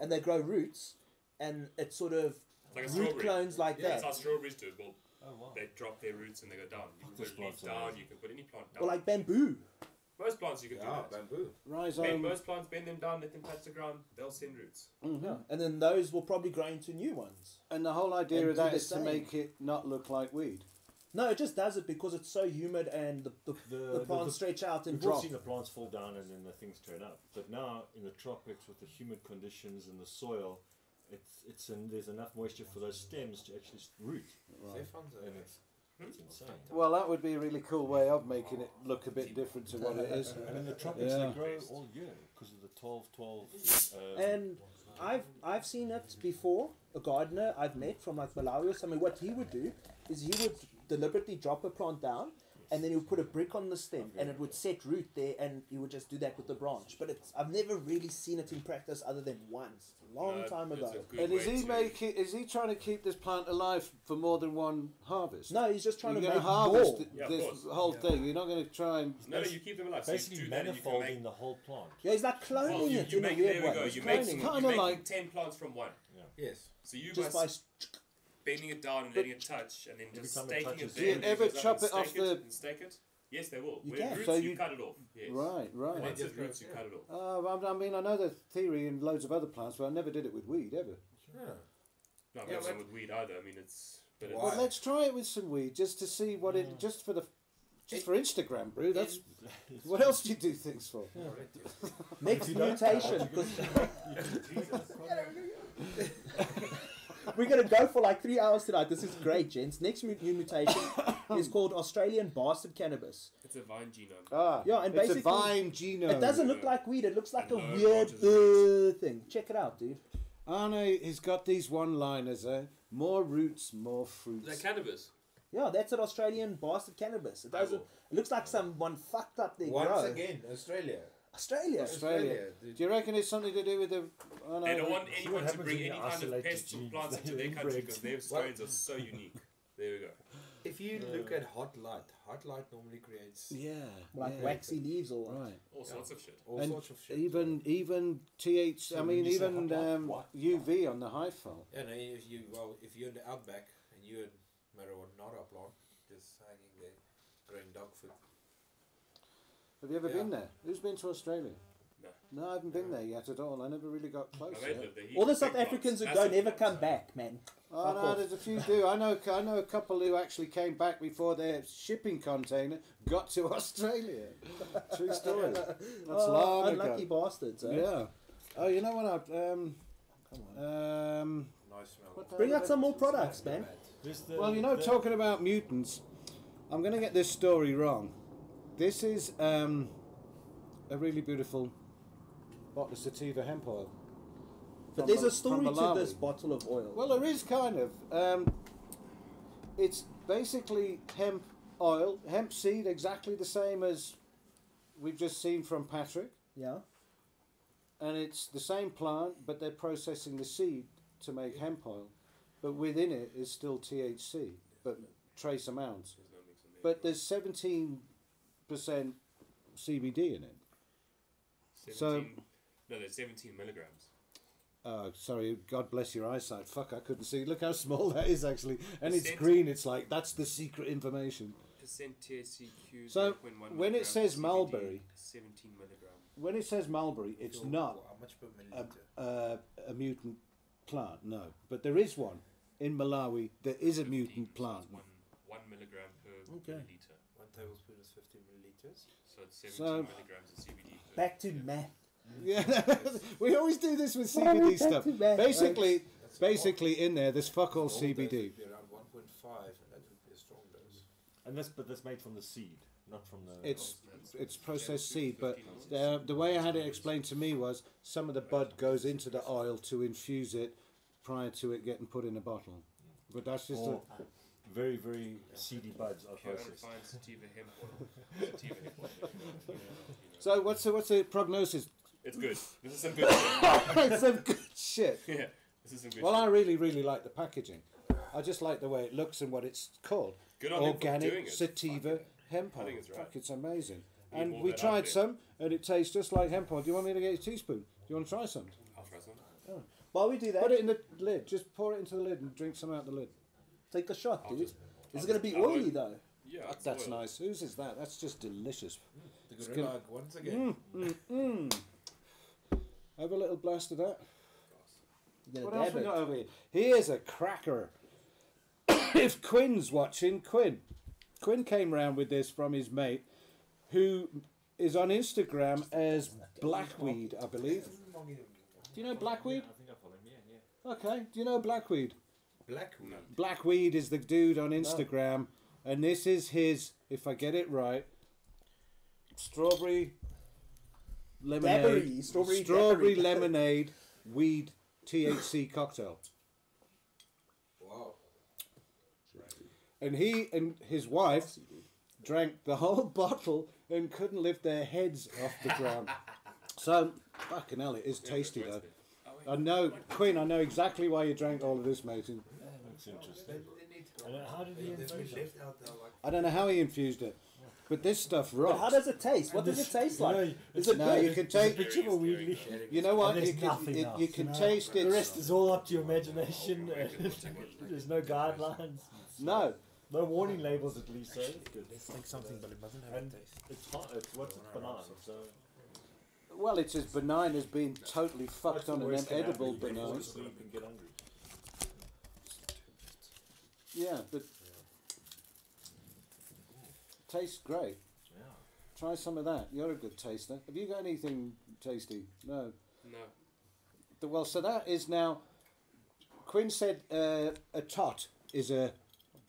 and they grow roots, and it sort of Like a root strawberry. clones like Yeah, that's how strawberries do it. Well, Oh, wow. they drop their roots and they go down. You can put a leaf down, amazing. you can put any plant down. Or like bamboo. most plants you can Yeah, do that. bamboo. Bend, Rhizome. most plants bend them down, let them touch the ground, they'll send roots. Mm-hmm. Yeah. And then those will probably grow into new ones. And the whole idea And of that is that to make it not look like weed. No, it just does it because it's so humid and the, the, The- the, the- plants the- stretch out and We've drop. seen the plants fall down and then the things turn up. But now in the tropics with the humid conditions and the soil, it's it's an, there's enough moisture for those stems to actually root, Zephans are- and it's it's insane. Well, that would be a really cool way of making it look a bit different to what it is. And in the tropics Yeah. they grow all year because of the 12 12. Um, And I've I've seen it before. A gardener I've met from like Malawi or something. What he would do is he would deliberately drop a plant down, and then he would put a brick on the stem, and it would set root there, and he would just do that with the branch. But it's I've never really seen it in practice other than once, a long Uh, time ago. And is he to- making? Is he trying to keep this plant alive for more than one harvest? No, he's just trying You're to going make harvest more. th- Yeah, of this course. whole thing. You're not going to try and. No, no, you keep them alive. So you basically do that and you can manifolding make. the whole plant. Yeah, he's like cloning Well, you, it you in make there we go. You make, cloning you it. Kinda like- ten plants from one. yeah. Yes. So you just by by s- bending it down and letting it touch, and then just time it staking it touches there. Do you and ever goes up chop and it off stake the- and stake it? Yes, they will. You When can. it roots, So you, you- cut it off. Yes. Right, right. Once it roots, roots, you cut it off. Uh, I I mean, I know the theory in loads of other plants, but I never did it with weed ever. Yeah. No, I'm Yeah, not but- saying with weed either. I mean, it's. But it's Why? Well, let's try it with some weed just to see what it. Just for the. Just for Instagram, bro. That's what else do you do things for? Alright, yeah. Next mutation. cut 'cause We're gonna go for like three hours tonight. This is great, gents. Next mu- new mutation is called Australian bastard cannabis. It's a vine genome. Ah, Yeah, and it's basically- a vine genome. It doesn't look like weed. It looks like a no weird branches uh, thing. Check it out, dude. Arno, he's got these one-liners. Eh? More roots, more fruits. Is that cannabis? Yeah, that's an Australian bastard cannabis. It doesn't. It looks like someone fucked up their Once grow. again, Australia. Australia. Australia. dude. Do you reckon it's something to do with the? Oh, no, They don't we- want anyone to bring any kind of isolate the pests or genes. plants into their country because their strains are so unique. There we go. If you look at hot light, hot light normally creates Yeah. Like yeah. waxy leaves or. Right. All sorts of shit. all and sorts of shit. Even even TH. I mean when you say even hot light, um, what? UV on the high file. Yeah, no, if you well, if you're in the outback and you're in marijuana plant, just hanging there, growing dog food. Have you ever Yeah. been there? Who's been to Australia? No. No, I haven't been there yet at all. I never really got close. My mate yet. there. All the South Africans who plants, go massive never come eh? back, man. Oh Fuck no, off. there's a few do. I know. I know a couple who actually came back before their shipping container got to Australia. True story. That's Oh, long unlucky ago. bastards. Eh? Yeah. Oh, you know what? I, um, um, Nice smell. Bring hell out some more products, man. Well, you know, the- talking about mutants, I'm going to get this story wrong. This is um, a really beautiful bottle of sativa hemp oil. But there's a story to this bottle of oil. Well, there is kind of. Um, it's basically hemp oil, hemp seed, exactly the same as we've just seen from Patrick, yeah. and it's the same plant, but they're processing the seed to make hemp oil, but within it is still THC, but trace amounts. There's no mix in there. But there's 17% CBD in it. 17, no, there's 17 milligrams. Oh, sorry. God bless your eyesight. Fuck, I couldn't see. Look how small that is, actually. And it's green. It's like that's the secret information. Percent THCQ. So, when it says CBD, Mulberry- 17 milligrams. When it says mulberry, it's So, not How much per a, milliliter? a, a mutant plant. No, but there is one in Malawi. There is a mutant plant. it's one, one milligram per Okay. milliliter. One tablespoon is 50 milliliters. So it's 17 So- milligrams of CBD. Per Back to math. Yeah, we always do this with Well, CBD back stuff. to back, Basically, That's a basically in there, there's fuck all. Normal dose CBD. would be around 1.5, and that would be a strong dose. And this, but that's made from the seed, not from the. It's That's- it's processed yeah, seed, but the, the way I had it explained to me was some of the bud goes into the oil to infuse it prior to it getting put in a bottle. But that's just a, or very, very seedy buds are Pure processed. unrefined sativa hemp oil. Sativa hemp oil. you know, you know. so. What's the, what's the prognosis? It's good. This is some good shit. it's some good shit. Yeah, this is some good Well, shit. I really really like the packaging. I just like the way it looks and what it's called. Good on him for doing Organic it. sativa Fuck hemp I think it's right. Fuck, it's amazing. And more we of that tried out some, and it tastes just like hemp oil. Do you want me to get a teaspoon? Do you want to try some? I'll try some. Oh. While we do that, Put it in the lid. Just pour it into the lid and drink some out the lid. Take a shot, I'll dude. just- It's I'll gonna be I oily won't- though. Yeah, That's oil. nice. Whose is that? That's just delicious. Mm, the It's gorilla gonna- once again. Mm. mm, mm have a little blast of that. You're What else we it. got over here? Here's a cracker. if Quinn's watching, Quinn. Quinn came round with this from his mate, who is on Instagram as Blackweed, I believe. Do you know Blackweed? I think I follow him. Yeah, yeah. Okay. Do you know Blackweed? Blackweed. Blackweed is the dude on Instagram, and this is his, if I get it right, strawberry lemonade, strawberry strawberry lemonade, weed THC cocktail. Wow. And he and his wife drank the whole bottle and couldn't lift their heads off the ground. So, fucking hell, it is tasty though. Roasted. Wait. I know, Quinn, I know exactly why you drank all of this, mate. and That's interesting. And uh, how did he invent that? I don't know how he infused it, But this stuff But rocks. how does it taste? What does it taste You know, like? it's Is it No, you can taste. a take. picture of a weed. You know what? You can, it, else, you can you know? taste The it. rest is all up to your imagination. There's no guidelines. No, No warning labels at least, so it's good. It's like something, but it doesn't have And a taste. it's hot. It's what's it's banana. So well, it's as benign as being totally fucked on an worst can happen? edible You banana. asleep and. Yeah, but tastes great. Yeah. Try some of that. You're a good taster. Have you got anything tasty? No. No. The- Well, so that is now. Quinn said uh, a tot is a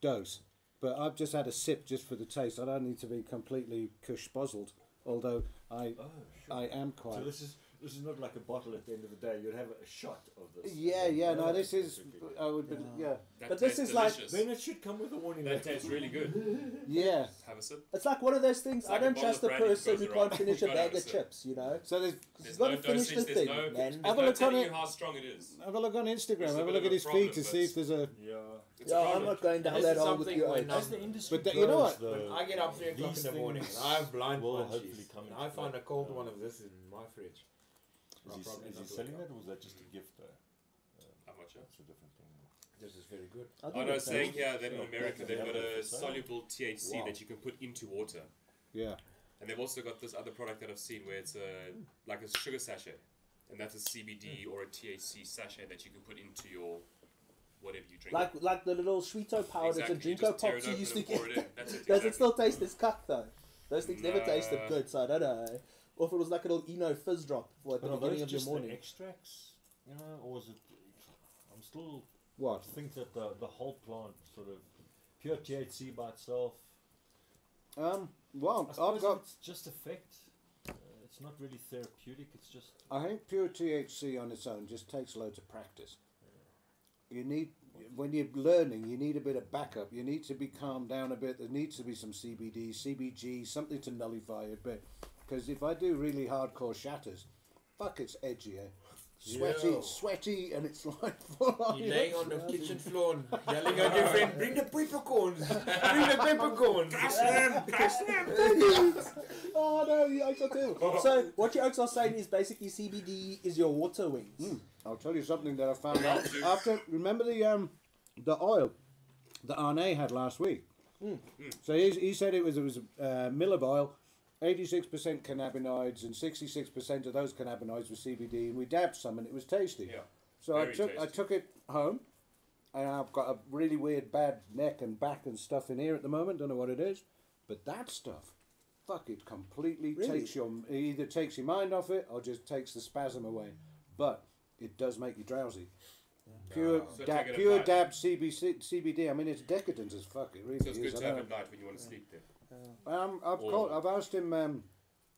dose, but I've just had a sip just for the taste. I don't need to be completely cush bozzled, although I Oh, sure. I am so quite. this is this is not like a bottle at the end of the day. You'd have a shot of this. Yeah, yeah. No, this is. I would. Be, yeah, That But this tastes is like- delicious. Then it should come with a warning. that tastes really good. yeah. Have a sip. It's like one of those things. It's I don't bottle trust of a person who can't finish a bag of sip. chips. You know, So there's. he's There's got no to finish dosage, the thing, no, man. Have a look on it. how strong it is. Have a look on Instagram. Have a look at his problem, feed to see if there's a. Yeah. It's Yeah, I'm not going down This that is hole with you. when um, the industry But you know what? though, I get up three o'clock in the morning. I have blind will hopefully come I find a cold one of this in my fridge. Is he, is he selling look that or was that just a gift though? I'm not sure. That's a different thing. This is very good. I Oh think no, it's saying nice. here that in America yeah, they've got a soluble THC Wow. that you can put into water, Yeah. and they've also got this other product that I've seen where it's a like a sugar sachet, and that's a CBD hmm. or a THC sachet that you can put into your whatever you drink. Like like the little sweeto powders exactly. and you Drinko just tear pops you open used to get. it in. That's it. Does exactly. it still taste as cuck though? Those things never tasted Nah. good, so I don't know. Or if it was like a little Eno fizz drop for at the But beginning those of your morning. the extracts, you know, or is it? I'm still What? think that the the whole plant sort of pure THC by itself. Um. I Well, I've got. it's just effect. Uh, it's not really therapeutic. It's just I think pure THC on its own just takes loads of practice. You need when you're learning, you need a bit of backup. You need to be calmed down a bit. There needs to be some CBD, CBG, something to nullify a bit. Because if I do really hardcore shatters, fuck, it's edgy, eh? Sweaty, Yo. sweaty, and it's like full on. You're you laying know? on the kitchen floor and yelling at your friend, bring the peppercorns! bring the peppercorns! Crush them! Crush them! Oh no, you oaks are terrible. so what you oaks are saying is basically CBD is your water wings. Mm. I'll tell you something that I found out after. Remember the um, the oil that Arne had last week. So he, he said it was it was uh, mill of oil, eighty six percent cannabinoids, and sixty six percent of those cannabinoids were CBD, and we dabbed some, and it was tasty. Yeah. So I Very took I took it home, and I've got a really weird bad neck and back and stuff in here at the moment. Don't know what it is, but that stuff, fuck it, completely Really? takes your it either takes your mind off it or just takes the spasm away. But it does make you drowsy. Pure, So dab, take pure dab CBC, CBD. I mean, it's decadent as fuck. It really So it's is. good to I have at night when you want to sleep. Then. Um, I've called, I've asked him um,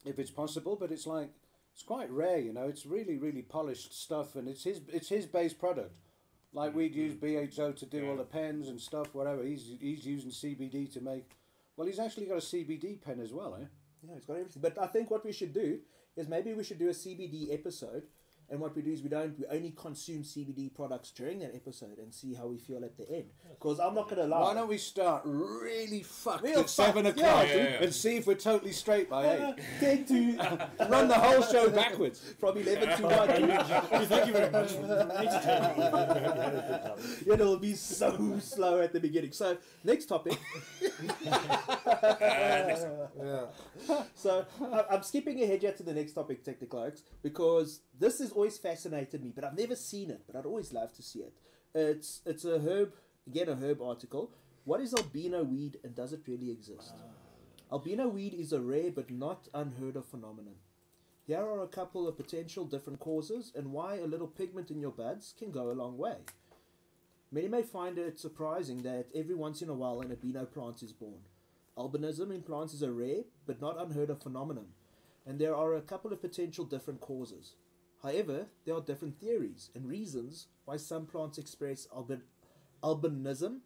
if it's possible, but it's like it's quite rare. You know, it's really really polished stuff, and it's his it's his base product. Like we'd use BHO to do all Mm-hmm. The pens and stuff, whatever. He's he's using CBD to make. Well, he's actually got a CBD pen as well, eh? Yeah, he's got everything. But I think what we should do is maybe we should do a CBD episode. And what we do is we don't we only consume CBD products during that episode and see how we feel at the end. Because I'm not gonna lie. Why don't we start really fucked Real at seven o'clock yeah, yeah, yeah. and see if we're totally straight by eight? Ten to Run the whole show backwards. from eleven to one. Thank you very much. Yeah, it'll be so slow at the beginning. So next topic. Yeah. So I- I'm skipping ahead yet to the next topic, Technicloaks, because this has always fascinated me, but I've never seen it, but I'd always love to see it. It's it's a herb, again a herb article. What is albino weed and does it really exist? Ah. Albino weed is a rare but not unheard of phenomenon. Here are a couple of potential different causes and why a little pigment in your buds can go a long way. Many may find it surprising that every once in a while an albino plant is born. Albinism in plants is a rare but not unheard of phenomenon, and there are a couple of potential different causes. However, there are different theories and reasons why some plants express albin- albinism.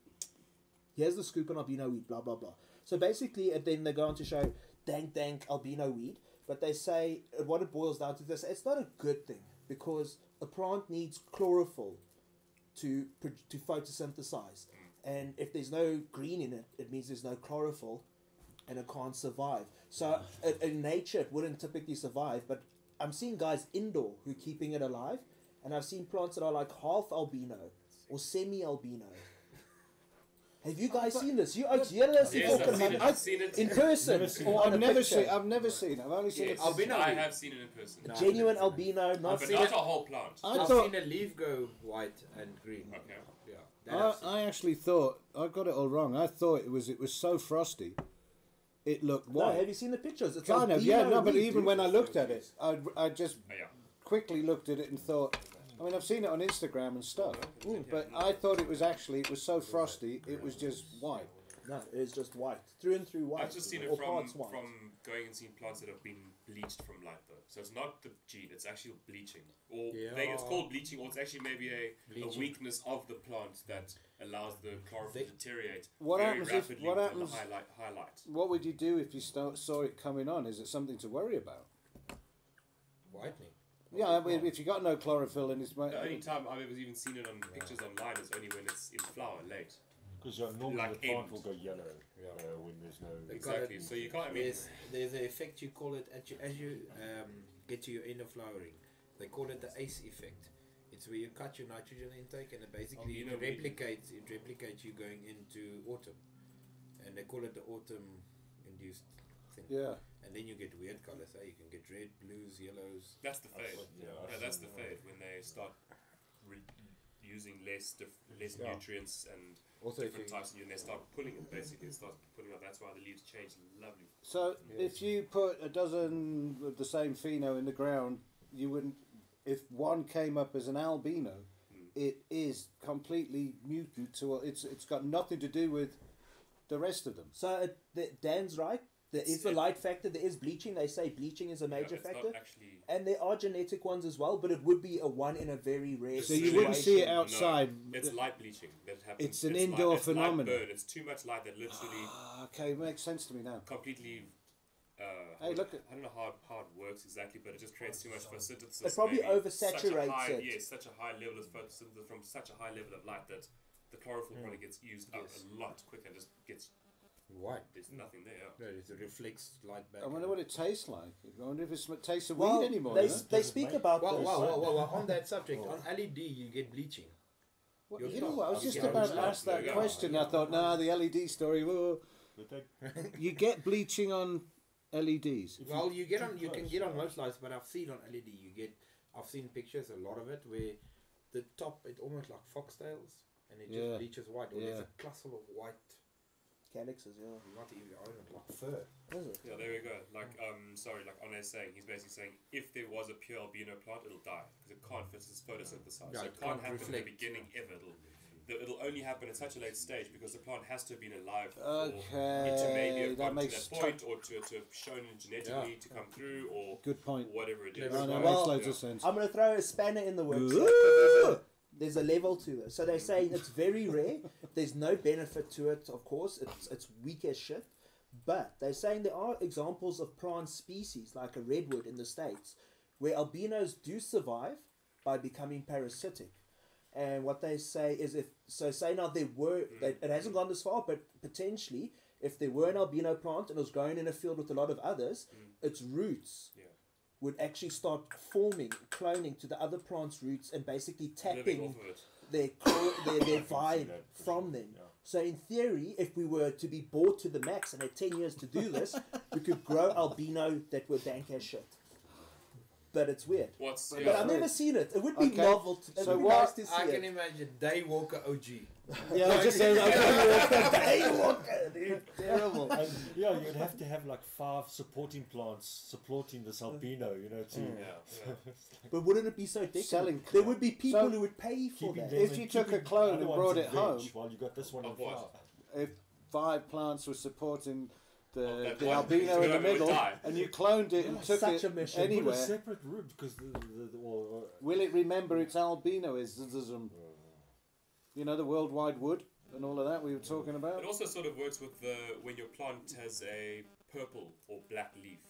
Here's the scoop on albino weed, blah blah blah. So basically, and then they go on to show dank dank albino weed, but they say what it boils down to this: it's not a good thing because a plant needs chlorophyll to to photosynthesize, and if there's no green in it, it means there's no chlorophyll, and it can't survive. So in nature, it wouldn't typically survive. But I'm seeing guys indoor who are keeping it alive, and I've seen plants that are like half albino or semi albino. Have you guys seen this? You oaks, julle is die Yes, I've seen it. I've seen it. in person Never seen or I've never seen. I've never seen. it. I've only seen Yes, it. Albino. I have seen it in person. No. genuine albino, not but seen not it. a whole plant. I I've thought. seen a leaf go white and green. Okay. Yeah. I, I actually thought I got it all wrong. I thought it was it was so frosty, it looked No, white. have you seen the pictures? It's kind of, yeah, no, but even when I looked at it, I, I just Oh, quickly looked at it and thought. I mean, I've seen it on Instagram and stuff, but I thought it was actually it was so frosty, it was just white. No, it is just white, through and through white. I've just seen it from from going and seeing plants that have been bleached from light though. So it's not the gene; it's actually bleaching, or they, it's called bleaching, or it's actually maybe a, a weakness of the plant that allows the chlorophyll They- to deteriorate What very happens if- rapidly what within happens- the highlight. highlight. What would you do if you st- saw it coming on? Is it something to worry about? Whitening. Yeah, I mean, if you got no chlorophyll in it's The only time I've ever even seen it on pictures online is only when it's in flower late. Because yeah, normally Like the plant end. will go yellow Yeah. uh, when there's no. Exactly. it- So you can't. I mean, There's there's an effect you call it at you, as you um, get to your end of flowering. They call it the ACE effect. It's where you cut your nitrogen intake and it basically Oh, you know, we- replicates it replicates you going into autumn, and they call it the autumn induced thing. yeah. And then you get weird colors. Eh? You can get red, blues, yellows. that's the fade. Yeah, Yeah, that's the fade when they start re- using less dif- less Yeah. nutrients and Also, if different you, types of you and they start pulling it basically it starts pulling up that's why the leaves change lovely So if you put a dozen of the same pheno in the ground, you wouldn't. If one came up as an albino, Hmm. it is completely mutant to. It's it's got nothing to do with the rest of them. So it, the, Dan's right. There is the It's- light factor. There is bleaching. They say bleaching is a major yeah, factor, actually and there are genetic ones as well. But it would be a one in a very rare. So It's you wouldn't see it situation. outside. it's light bleaching that happens It's an light- indoor it's light phenomenon. burn. it's too much light that literally Ah, okay, makes sense to me now. completely uh, Hey, look at- I don't know how, how it works exactly, but it just creates too much photosynthesis. It probably maybe. Such a oversaturates high- it. Yes, such a high level of photosynthesis from such a high level of light that the chlorophyll Hmm. probably gets used up a lot quicker and just gets white. there's nothing there. No, it reflects light back. I wonder what it tastes like. I wonder if it tastes of Well, weed anymore. they, huh? they speak make- about Well, this. well, well, well, well, on that subject, on LED you get bleaching. What- Your you know what? I was just get about it. to ask that you question. I thought, nah, the LED story. Well, But they, you get bleaching on LEDs. Well, you get on, you can get on most lights, but I've seen on LED, you get, I've seen pictures, a lot of it, where the top, it almost like foxtails, and it Yeah. just bleaches white, or there's a cluster of white, Calyxes, yeah. not even, I don't know, like fur. Is it? Yeah, there we go. Like, um, sorry, like Ane saying, he's basically saying if there was a pure albino plant, it'll die because it can't fit its photosynthesize. Yeah, so it it can't can't happen in the beginning ever. It'll, the- it'll only happen at such a late stage because the plant has to have been alive for it to maybe have that gotten to that point or to, to have shown genetically to come through or Good point. whatever it is. Clever that point. makes Well, loads yeah. of sense. I'm going to throw a spanner in the works. There's a, level to this. So they're saying it's very rare. There's no benefit to it, of course. It's, it's weak as shit. But they're saying there are examples of plant species, like a redwood in the States, where albinos do survive by becoming parasitic. And what they say is if, so say now there were, mm. that it hasn't gone this far, but potentially, if there were an albino plant and it was growing in a field with a lot of others, mm. its roots. Would actually start forming, cloning to the other plant's roots and basically tapping of their, clo- their, their vibe from them. yeah. So in theory, if we were to be bored to the max and had 10 years to do this, we could grow albino that were dank as shit. But it's weird. What's But yeah, I've never seen it. It would be Okay. novel. To, So would be what- nice to see I can it. imagine Daywalker OG. Yeah, I just said, Daywalker, dude. Terrible. and yeah, you'd have to have like five supporting plants supporting this albino, you know, to yeah, yeah. But wouldn't it be so decadent? Selling There would be people So- who would pay for that. If you took a clone and brought it in veg home- while you got this one in Of what? if five plants were supporting the, that the albino in the middle, and you cloned it and Yeah, took such it a mission. Put a anywhere, separate root because the, the, the or, will it remember its albinoism? You know, the worldwide wood and all of that we were talking about? It also sort of works with the when your plant has a purple or black leaf.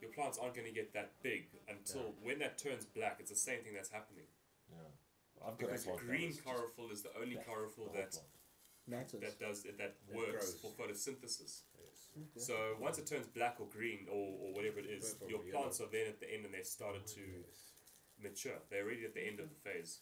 Your plants aren't going to get that big until when that turns black. It's the same thing that's happening yeah. I've got because a plant green now, it's just chlorophyll is the only chlorophyll that. Matters. that does that, That works grows. for photosynthesis. Yes. So once it turns black or green or, or whatever it is, Purple, your yellow. plants are then at the end and they've started to Yes. mature. They're already at the end of the phase.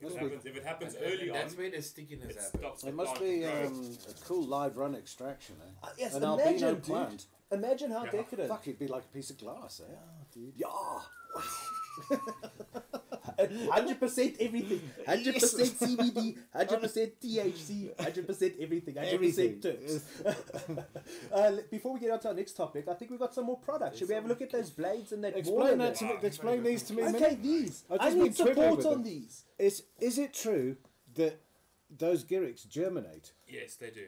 It happens, if it happens that's early that's on, that's where the stickiness it happens. It must be um, a cool live run extraction. Eh? Uh, yes, An imagine, albino plant. Imagine how yeah. decadent. Fuck, it'd be like a piece of glass. Eh? Yeah, dude. Yeah. 100% everything. 100% CBD, 100% THC, 100% everything, 100% tips. Uh, before we get on to our next topic, I think we've got some more products. Should we have a look at those blades and that Explain that to me. Ah, Explain these to me. Okay, these. I need support on these. Is, is it true that those girics germinate? Yes, they do.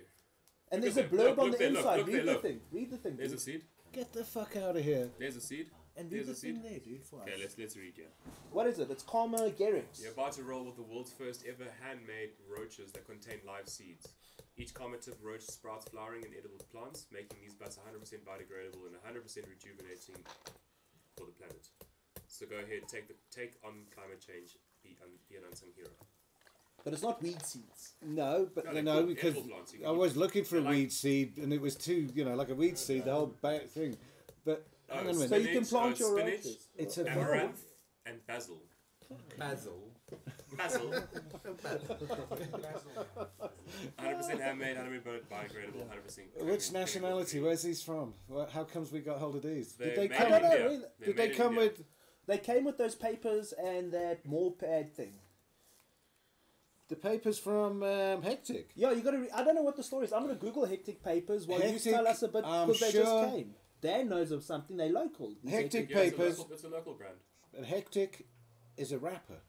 And there's a blurb on the inside. Read the thing. Read the thing. There's a seed. Get the fuck out of here. There's a seed. And read There's the a seed. thing there, dude. For Okay, us. let's let's read here. What is it? It's Karma Garrix. You're about to roll with the world's first ever handmade roaches that contain live seeds. Each comative roach sprouts flowering and edible plants, making these buds 100% biodegradable and 100% rejuvenating for the planet. So go ahead, take the take on climate change. Be, un, be an unsung hero. But it's not weed seeds. No, but No, no, they're called because edible plants. You I eat was looking for a They're like- weed seed, and it was too, you know, like a weed seed, the whole ba- thing. But Oh, on a So you can plant uh, your spinach, roaches. it's a Amaranth and basil. Basil. Basil. 100% handmade, 100% biodegradable, 100%. Which nationality? Where's these from? How comes we got hold of these? They're Did they come? in I don't know, India. really. Did they made in come India. with They came with those papers and that more pad thing. the papers from um, Hectik? Yeah, you got to. Re- I don't know what the story is. I'm gonna Google Hectik Paperz while you tell us a bit I'm because they just came. Dan knows of something. They local. These Hectik Yeah, it's a papers. local- It's a local brand. And Hectik is a rapper.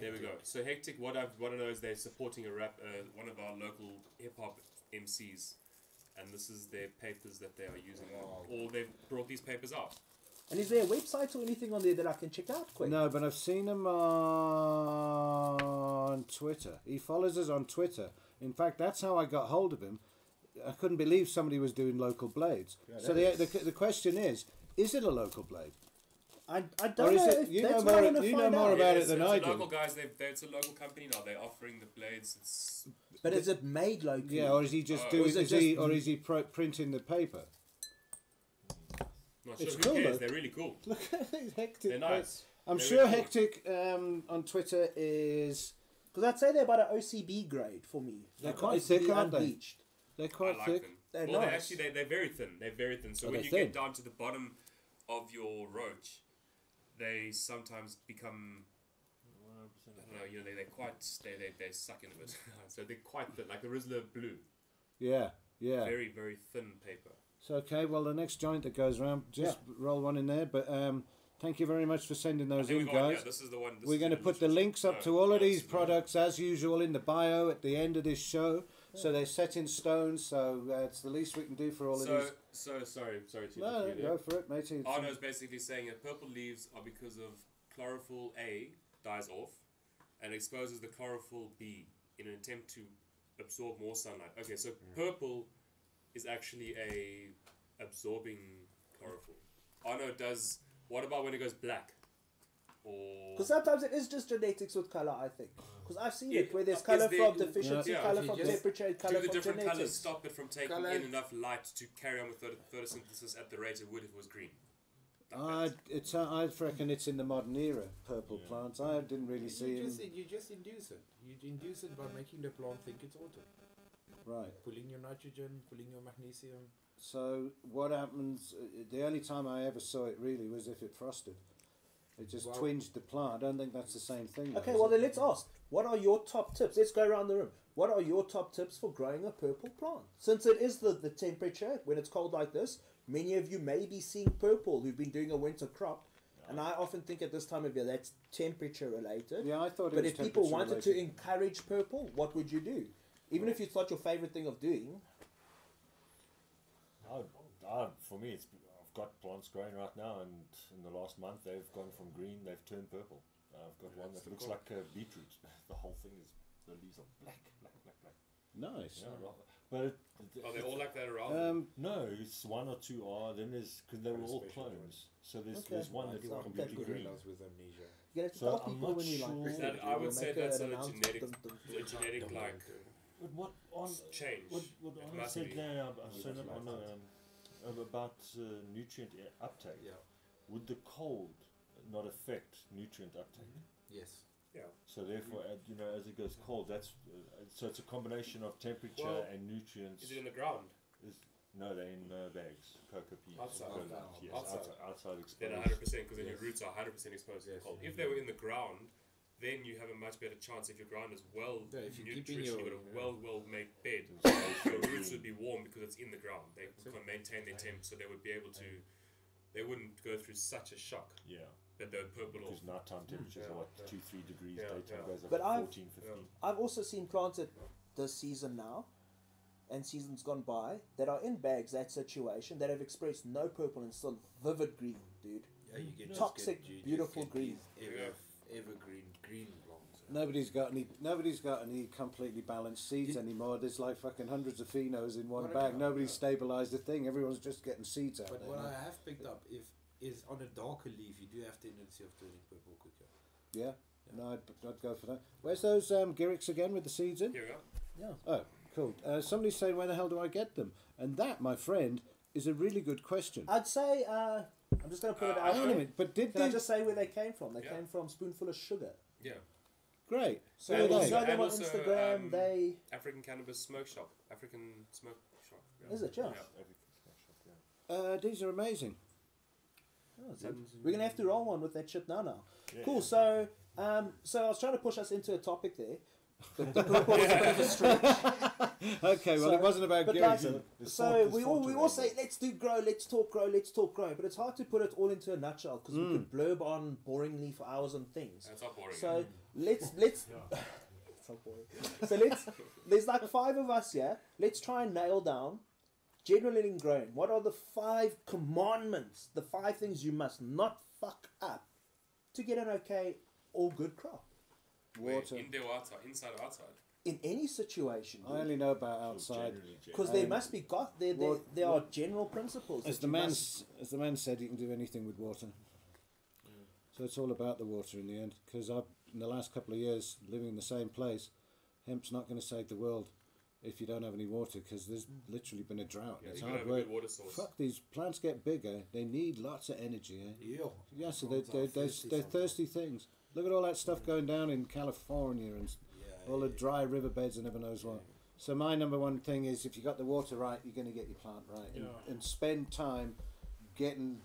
There we go. So hectic. What I've what I know is they're supporting a rap, uh, one of our local hip hop MCs, and this is their papers that they are using. Or they've brought these papers out. And is there a website or anything on there that I can check out quick? No, but I've seen him on Twitter. He follows us on Twitter. In fact, that's how I got hold of him. I couldn't believe somebody was doing local blades. Yeah, so the, the the question is: Is it a local blade? I, I Or don't is know. it- if you that's know more- you know more out. about it it's, than it's I a do. local guys. They've, they it's a local company now. They're offering the blades. It's But is it made locally? Yeah, or is he just Uh, doing? or is it Is he, or is he pro- printing the paper? not It's sure. cool, cares? though. They're really cool. Look at these hectic. They're nice. I'm They're sure really cool. hectic um, on Twitter is Because I'd say they're about an OCB grade for me. They're Like quite OCB thick, aren't they? unbleached. They're I quite like thick. them. They're well, they're actually they, they're very thin. They're very thin. So Oh, when you thin. get down to the bottom of your roach, they sometimes become. I don't know. You know, they, they're quite they they they suck into it. so they're quite thin, like the Rizla Blue. Yeah, yeah. Very very thin paper. So okay, well the next joint that goes around, just roll one in there. But um, thank you very much for sending those in, guys. Yeah, this is the one. This We're going to put the links up No, to all of these it's the- products as usual in the bio at the end of this show. So they're set in stone. So uh, it's the least we can do for all So of these. so so sorry sorry to No, interrupt you go for it, matey. It's- Arno's basically saying that purple leaves are because of chlorophyll A dies off and exposes the chlorophyll B in an attempt to absorb more sunlight. Okay, so purple is actually a absorbing chlorophyll. Arno does. What about when it goes black? Or Because sometimes it is just genetics with color, I think. Because I've seen Yeah, it where there's is color there- from deficiency, Yeah, color if you from just- temperature, do color the from different colors genetics. stop it from taking Colour- in enough light to carry on with photosynthesis at the rate it would if it was green? I, it's, uh, I reckon it's in the modern era, purple Yeah. plants. I didn't really see You just, them. you just induce it. You induce it by making the plant think it's autumn. Right. Pulling your nitrogen, pulling your magnesium. So what happens? uh, The only time I ever saw it really was if it frosted. It just Well- twinged the plant. I don't think that's the same thing. though, Okay, is well it? then let's ask. What are your top tips? Let's go around the room. What are your top tips for growing a purple plant? Since it is the, the temperature, when it's cold like this, many of you may be seeing purple who've been doing a winter crop. And I often think at this time of year that's temperature related. Yeah, I thought it But if people wanted to encourage purple, what would you do? Even if it's not your favorite thing of doing, No, I, for me, it's I've got plants growing right now, and in the last month they've gone from green, they've turned purple. I've got one that looks goal. like a beetroot. The whole thing is the leaves are black, black, black, black. Nice. Yeah, right. but it, it, Are they all like that around? Um, no, it's one or two are. Then there's because they were all clones. ones. So there's Okay. there's one I that's do completely that green. gorillas with amnesia. you have to So tell I'm people not when you like sure- this. That- I would say make a- that's a genetic- Dun, dun, dun. a genetic like But what on change. what what It I said there, I I said must on um, about uh, nutrient uh, uptake. Yeah. Would the cold not affect nutrient uptake? Yes. Yeah. So therefore, uh, you know, as it goes cold, that's uh, so it's a combination of temperature Well, and nutrients. Is it in the ground? Is, no, they're in uh, bags, cocoa peas. Outside. coconut, Outside. yes, Outside. outside, outside Then exposed. 100% because then your roots are 100% exposed to the cold. If they were in the ground, then you have a much better chance if your ground is well Yeah, if you keep nutritionally, your- got a yeah. well well made bed. Your roots would be warm because it's in the ground. They can maintain their temp, so they would be able to. They wouldn't go through such a shock Yeah, that they would purple off. because nighttime hmm. temperatures Yeah, are what yeah. two, three degrees. Yeah, daytime yeah. goes up But to I've- 14, 15. I've also seen planted this season now, and seasons gone by that are in bags. That situation that have expressed no purple and still vivid green, dude. Yeah, you get Toxic, just get, you beautiful get green. Ever, evergreen green blondes. Nobody's got any. Nobody's got any completely balanced seeds You- anymore. There's like fucking hundreds of phenos in one bag. Nobody's stabilised a thing. Everyone's just getting seeds out But there. what I have picked up if is on a darker leaf, you do have the tendency of turning purple quicker. Yeah. No, I'd, I'd go for that. Where's those um, Girics again with the seeds in? Here we go. Yeah. Oh, cool. Uh, somebody's saying, where the hell do I get them? And that, my friend, is a really good question. I'd say uh, I'm just gonna put it Uh, out Hang a there. minute, but did Can I they? just say where they came from? They Yeah. came from Spoonful of Sugar. Yeah. Great. So Who And you they? also- know them on also, Instagram. um, they African cannabis smoke shop. African smoke shop. Yeah. is it? Yeah. Everything's smashed up, yeah. Uh, these are amazing. Oh. We're gonna have to roll one with that shit now. Now. Yeah, Cool. yeah. So, um, so I was trying to push us into a topic there. But the purple was a bit of a stretch. Okay, well, So- it wasn't about But Girics. like, There's so thought- we all we all say let's do grow, let's talk grow, let's talk grow, but it's hard to put it all into a nutshell because we could blurb on boringly for hours on things. That's not boring. So let's let's. It's so boring. So let's. There's like five of us here. Let's try and nail down. Generally in growing, what are the five commandments? The five things you must not fuck up to get an okay or good crop Where, Water. in the water, Inside or outside? in any situation. I only know about outside. Because there Um, must be got there. There, what- there are what- general principles. As the you man, must- as the man said, you can do anything with water. So it's all about the water in the end. Because I've, in the last couple of years, living in the same place, hemp's not going to save the world if you don't have any water. Because there's literally been a drought. Yeah, it's you've got to hard work. water source. Fuck these plants get bigger. They need lots of energy. Eh? Yeah. Yeah, so they Plants they are they're, thirsty they're thirsty things. Look at all that stuff going down in California and Yeah, all the yeah, dry riverbeds and never knows what. So my number one thing is if you got the water right, you're going to get your plant right, and, Yeah. and spend time getting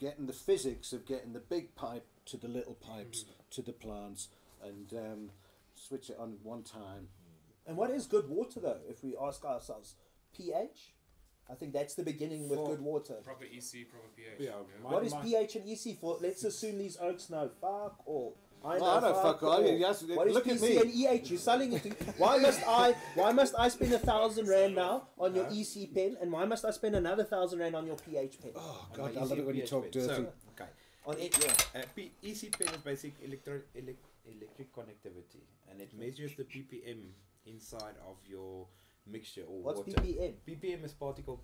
getting the physics of getting the big pipe to the little pipes to the plants, and um, switch it on one time. And what is good water though? If we ask ourselves, pH. I think that's the beginning with For- good water. Proper EC, proper pH. Yeah, my- What is my- pH and EC for? Let's assume these oaks know fuck all. I know, Well, I know fuck all. all. Yes, What is look at PC me. and EH? You're selling it. To, why must I? Why must I spend a thousand rand now on your EC pen, and why must I spend another thousand rand on your pH pen? Oh God, I love it when you talk pen. dirty. So, okay. On it, Uh, P- EC pen is basic electro- elec- electric connectivity, and it measures the ppm inside of your mixture or What's water. ppm? ppm is particle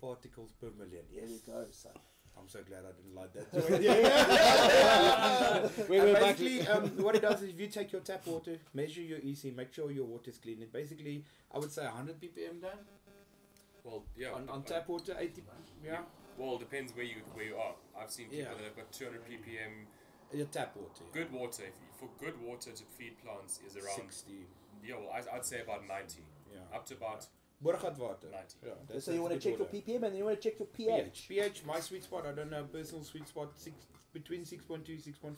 particles per million. There you go, son. I'm so glad I didn't like that. We And were basically, um, what it does is if you take your tap water, measure your EC, make sure your water is clean. It basically, I would say 100 ppm down Well, yeah. on, on uh, tap water, 80. Yeah, Well, it depends where you where you are. I've seen people Yeah. that have got 200 ppm. your tap water. Good water. If for good water to feed plants is around. 60. Yeah, well, I, I'd say about 90. Yeah. Up to about Borgat water. 90. Yeah, that's so you want to good check your ppm and you want to check your pH. pH. pH, my sweet spot, I don't know, personal sweet spot, six between 6.2 6.5.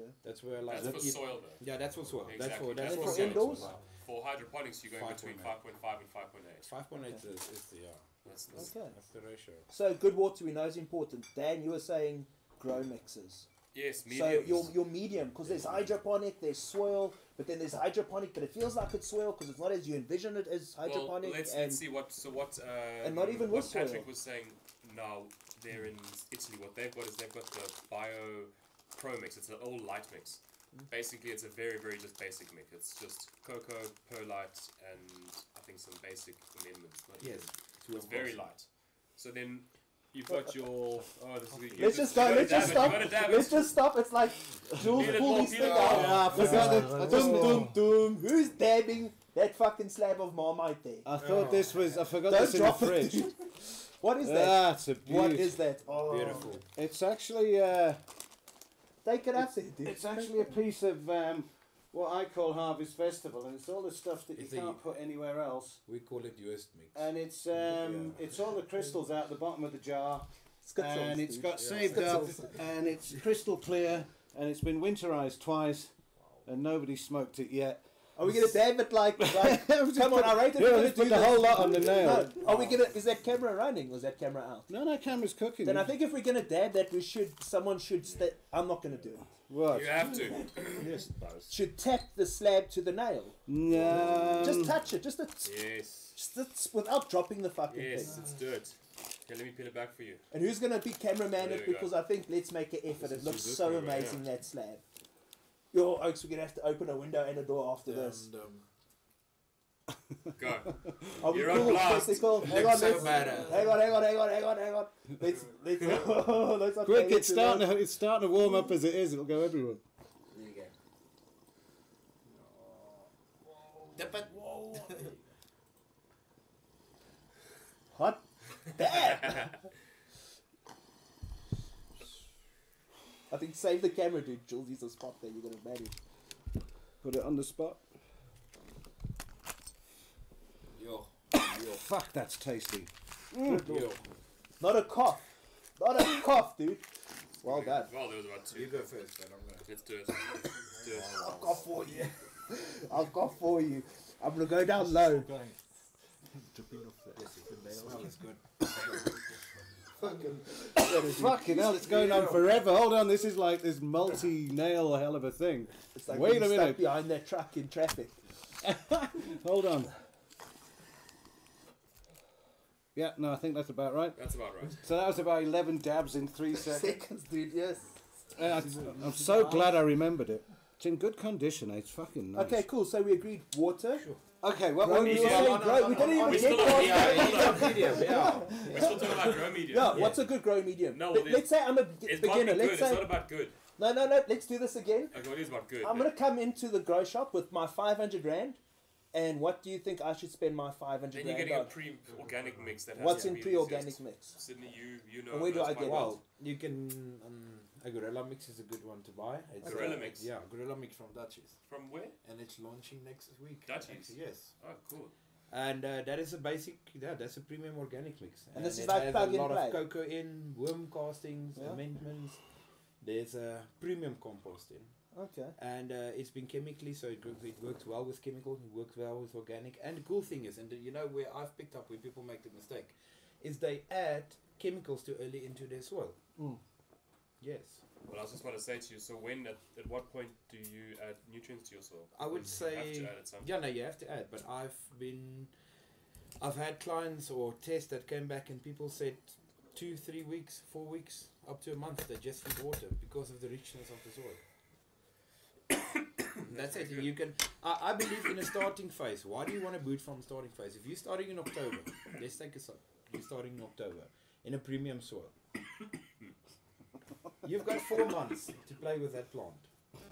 Okay. That's where I like That's to for keep- soil though. Yeah, that's for soil. That's Exactly. for that's And for, for soil. indoors? For hydroponics, you go in between 5.5 and 5.8. 5.8 is, is the yeah. That's, that's Okay. That's the ratio. So good water we know is important. Dan, you were saying grow mixes. Yes, medium. So mediums. your your medium, because there's hydroponic, there's soil, but then there's hydroponic, but it feels like it's soil because it's not as you envision it as hydroponic. Well, let's, and let's see what so what uh, and not even what with soil. Patrick was saying. Now they're in Italy. What they've got is they've got the bio pro mix. It's an old light mix. Mm. Basically, it's a very very just basic mix. It's just coco, perlite, and I think some basic amendments. Not Yes. it's very light. So then you've got your oh this is you let's just go. you Let's just stop. you gotta dab Let's just stop. It's like Jules Feel it pull more, thing out. Yeah, I forgot it. I just Dum dum dum. Who's dabbing That fucking slab of marmite there. I thought this was. I forgot Don't this in the fridge. What is that? That's a what beauty. that? Oh, Beautiful. It's actually. Uh, Take it out, there, dude. it's actually a piece of um, what I call Harvest Festival, and it's all the stuff that you It's can't put anywhere else. We call it US mix. And it's um, it's all the crystals out the bottom of the jar, Skittles, and it's got saved up, and it's crystal clear, and it's been winterized twice, and nobody smoked it yet. Are we gonna dab it like? like come on, I rated Yeah, we're gonna put do the this. whole lot on the nail. No, are we gonna? Is that camera running? or is that camera out? No, no, camera's cooking. Then I think if we're gonna dab that, we should. Someone should. Sta- I'm not gonna do it. what? You have to. Yes, it. Should tap the slab to the nail. No. Just touch it. Just a, Yes. just a, without dropping the fucking Yes, thing. let's do it. Okay, let me peel it back for you. And who's gonna be cameraman oh, There it? we go. Because I think let's make an effort. This It is looks so amazing here. that slab. Yo, Oaks, we're gonna have to open a window and a door after this. And, um, Go. Are we You're on cool? blast. Physical? Hang Looks on, so let's, badass. hang on, hang on, hang on, hang on, hang on. Let's let's let's not Quick, it's starting, to, it's starting to warm up as it is. It'll go everywhere. there you go. Dip it. Hot. Damn. I think save the camera, dude. Jules is a spot there. You're gonna manage. Put it on the spot. Yo. Yo. Fuck, that's tasty. Mm. Yo. Not a cough. Not a cough, dude. Well done. Well, there was about You go first, then I'm gonna. Let's do it. Let's do it. I've got for you. I've got for you. I'm gonna go down low. Dripping off the Smell is good. Fucking hell, it's going on forever. Hold on, this is like this multi-nail hell of a thing. It's like Wait a stuck minute. behind their truck in traffic. Hold on. Yeah, no, I think that's about right. That's about right. So that was about 11 dabs in three seconds. Seconds, dude. Yes. Uh, I'm so glad I remembered it. It's in good condition. eh? It's fucking nice. Okay, cool. So we agreed water. Okay, what Grow what medium. was Yeah, no, no, grow- no, we no, didn't no, even we get still past don't- that. yeah, hold on. medium, yeah. We're still talking about grow medium. Yeah, what's a good grow medium? No, let's say I'm a It's beginner. good. Let's It's say not about good. no, no, no. Let's do this again. Okay, what is about good? I'm gonna come into the grow shop with my 500 rand, and what do you think I should spend my 500 Then you're rand getting a on? pre-organic mix that has What's to in pre-organic mix? Sydney, you you know. And where do I get well. Well, you can. Um, a Gorilla Mix is a good one to buy. It's Gorilla uh, Mix? Yeah, Gorilla Mix from Dutchies. From where? And it's launching next week. Dutchies? Yes. Oh, cool. And uh, that is a basic, yeah, that's a premium organic mix. And this is it like has plug a lot play? of cocoa in, worm castings, Yeah. amendments. There's a premium compost in. Okay. And uh, it's been chemically, so it, it works well with chemicals, it works well with organic. And the cool thing is, and you know where I've picked up where people make the mistake, is they add chemicals too early into their soil. Mm. Yes. Well, I was just about to say to you. So when at, at what point do you add nutrients to your soil? I would Because you have say- to add. Yeah, no, you have to add. But I've been, I've had clients or tests that came back and people said two, three weeks, four weeks, up to a month they just need water because of the richness of the soil. That's it. You can. I, I believe in a starting phase. Why do you want to boot from starting phase? If you're starting in October, let's take a sub. You're starting in October in a premium soil. You've got four months to play with that plant.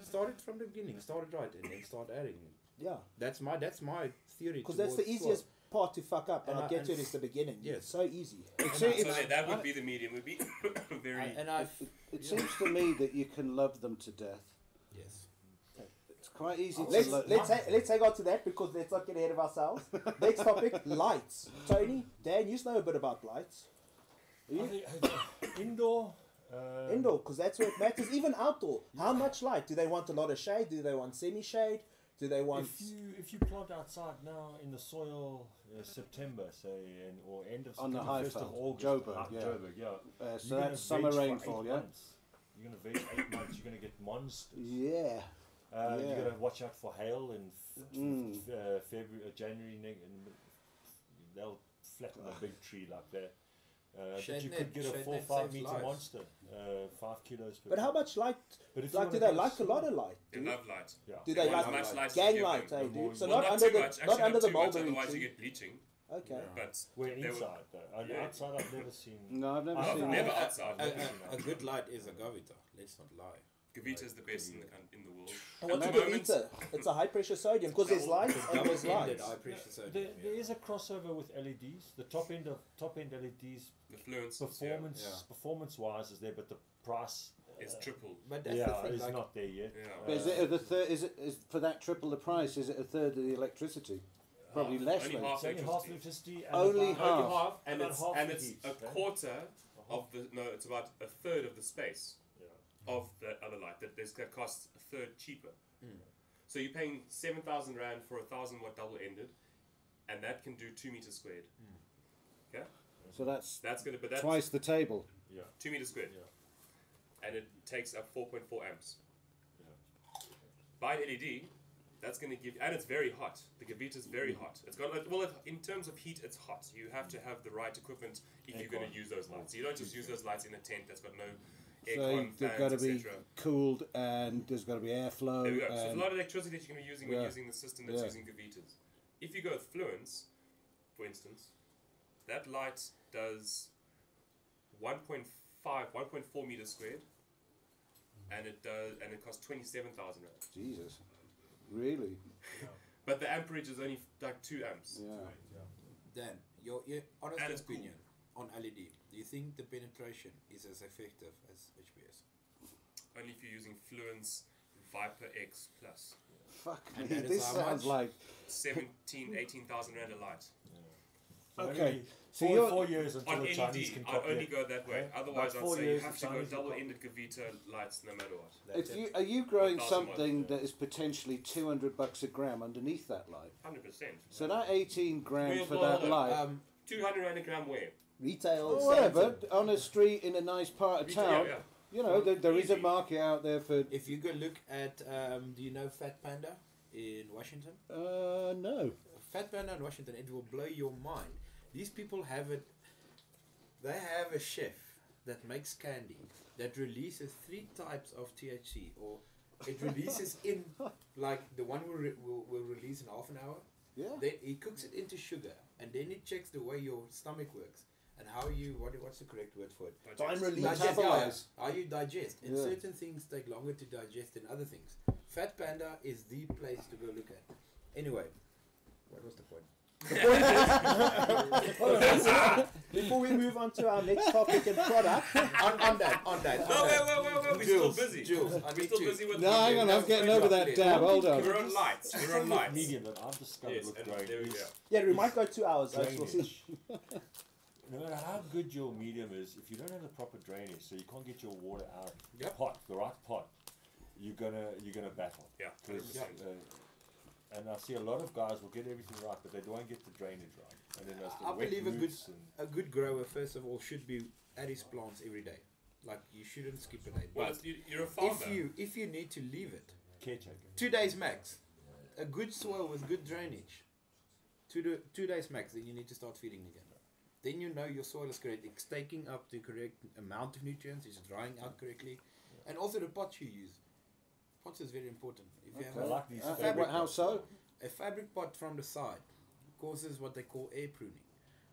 Start it from the beginning. Start it right, and then start adding. it. Yeah. That's my that's my theory. Because that's the towards easiest part to fuck up, and And I'll I- get to it and- the beginning. Yeah. It's so easy. It's, So it's, that, that would be the medium. Would be very. And, and I've it seems to me that you can love them to death. yes. It's quite easy to Let's lo- let's ha- let's hang on to that because let's not get ahead of ourselves. Next topic: lights. Tony, Dan, you know a bit about lights. Are I you? think, indoor. Uh, Indoor, because that's where it matters. Even outdoor, how much light? Do they want a lot of shade? Do they want semi-shade? Do they want? If you if you plant outside now in the soil, uh, September say, and, or end of On the September, high first of felt, August, Joburg, uh, yeah. Joburg, yeah. Uh, so that's summer rainfall, yeah. Months. You're gonna veg eight months. You're gonna get monsters. Yeah. Uh, Yeah. You gotta watch out for hail in f- Mm. f- uh, February, uh, January, and they'll flatten a big tree like that. Uh, but you could get a four five meter lives. monster, uh, five kilos per. But how much light? But if Like, do they like a lot of light? They love light. Yeah. Do They they want like as much light as gang you give light? them. Hey, dude. So well, not not under too the much. Actually, not under the too much, mulberry Otherwise, you tree. get bleaching. Okay. Yeah. But We're they would- inside though. Yeah. outside, I've never seen. No, I've never I've seen never outside. A, a, a good light is a Gavita. Let's not lie. Gavita is the best in the coun- in the world. And what's a At the moment- Gavita? It's a high pressure sodium because there's lights and there's Double-ended lights. high pressure sodium. There, yeah. there is a crossover with LEDs. The top end of top end LEDs The Fluence performance Yeah. performance wise is there, but the price yeah, is uh, triple. But that's yeah the thing, is like, not there yet. Yeah. But is it the third? Is it is for that triple the price? Is it a third of the electricity? Probably Half. less. Only then. half It's only half electricity. electricity. And Only about- half. Only half, and About it's half and the it's heat, a eh? quarter of the no, it's about a third of the space Yeah. Of the other light that this that costs a third cheaper. Mm. So you're paying seven thousand rand for a thousand watt double ended, and that can do two meters squared. Okay, So that's that's gonna but that's twice the table. Yeah. two meters squared, Yeah. and it takes up four point four amps. Yeah. By LED, that's going to give, and it's very hot. The Gavita is very hot. It's got like, well, it, in terms of heat, it's hot. You have to have the right equipment if you're going to use those lights. So You don't just use those lights in a tent that's got no So they've got to be cooled and there's got to be airflow. There we go. So there's a lot of electricity that you're going to be using when Yeah. using the system that's Yeah. using Gavitas. If you go with Fluence, for instance, that light does 1.5, 1.4 meters squared, mm-hmm. and it does, and it costs 27,000 rand. Jesus, really? But the amperage is only like two amps. Yeah. Dan, your, your honest And it's cool. Opinion on LED. Do you think the penetration is as effective as HPS? Only if you're using Fluence Viper X Plus. Fuck And me. This how sounds much? like 17, 18,000 rand a light. So Okay, so four, you're- four years until On the Chinese LED, can I only it. go that way. Okay. Otherwise, About I'd four say you have to go Chinese will double ended Gavita lights no matter what. That's if it. you are you growing 1,000 watts, something yeah. that is potentially two hundred bucks a gram underneath that light. 100%. So that eighteen grand for that light. Um, 200 rand a gram where? Retail. Oh, whatever. Samsung. On a street in a nice part of Retail, town, yeah, you know, there, there is a Easy. market out there for. if you go look at, um, do you know Fat Panda in Washington? Uh, no. Fat Panda in Washington, it will blow your mind. These people have it. They have a chef that makes candy that releases three types of THC, or it releases in like the one will, re- will, will release in half an hour. Yeah. Then he cooks it into sugar, and then he checks the way your stomach works and how you what what's the correct word for it? Time release. Digest, yeah, Metabolize. how you digest. And Yeah. certain things take longer to digest than other things. Fat Panda is the place to go look at. Anyway, what was the point? Before we move on to our next topic and product, on, on that, on that. No, on wait, that. wait, wait, wait. We're Jules, still busy. Jules, I We're still to- busy with the. No, hang on, I'm getting over that dab. Hold on. We're on lights. We're on lights. medium that I've discovered Yes, with and growing there we go. yeah, we might go two hours. I will see. drainage. No matter how good your medium is, if you don't have the proper drainage, so you can't get your water out Yep. pot, the right pot, you're gonna you're gonna battle. Yeah, 'Cause, 100%. uh, and I see a lot of guys will get everything right, but they don't get the drainage right. And then there's the I believe a good a good grower first of all should be at his plants every day. Like you shouldn't skip a day. Well, But you, you're a farmer. if you if you need to leave it caretaker. two days max, a good soil with good drainage, two do, two days max, then you need to start feeding again. Then you know your soil is correct. It's taking up the correct amount of nutrients. It's drying out correctly, and also the pots you use. Pots is very important. If you I like these Uh, fabric how pots. so? a fabric pot from the side causes what they call air pruning.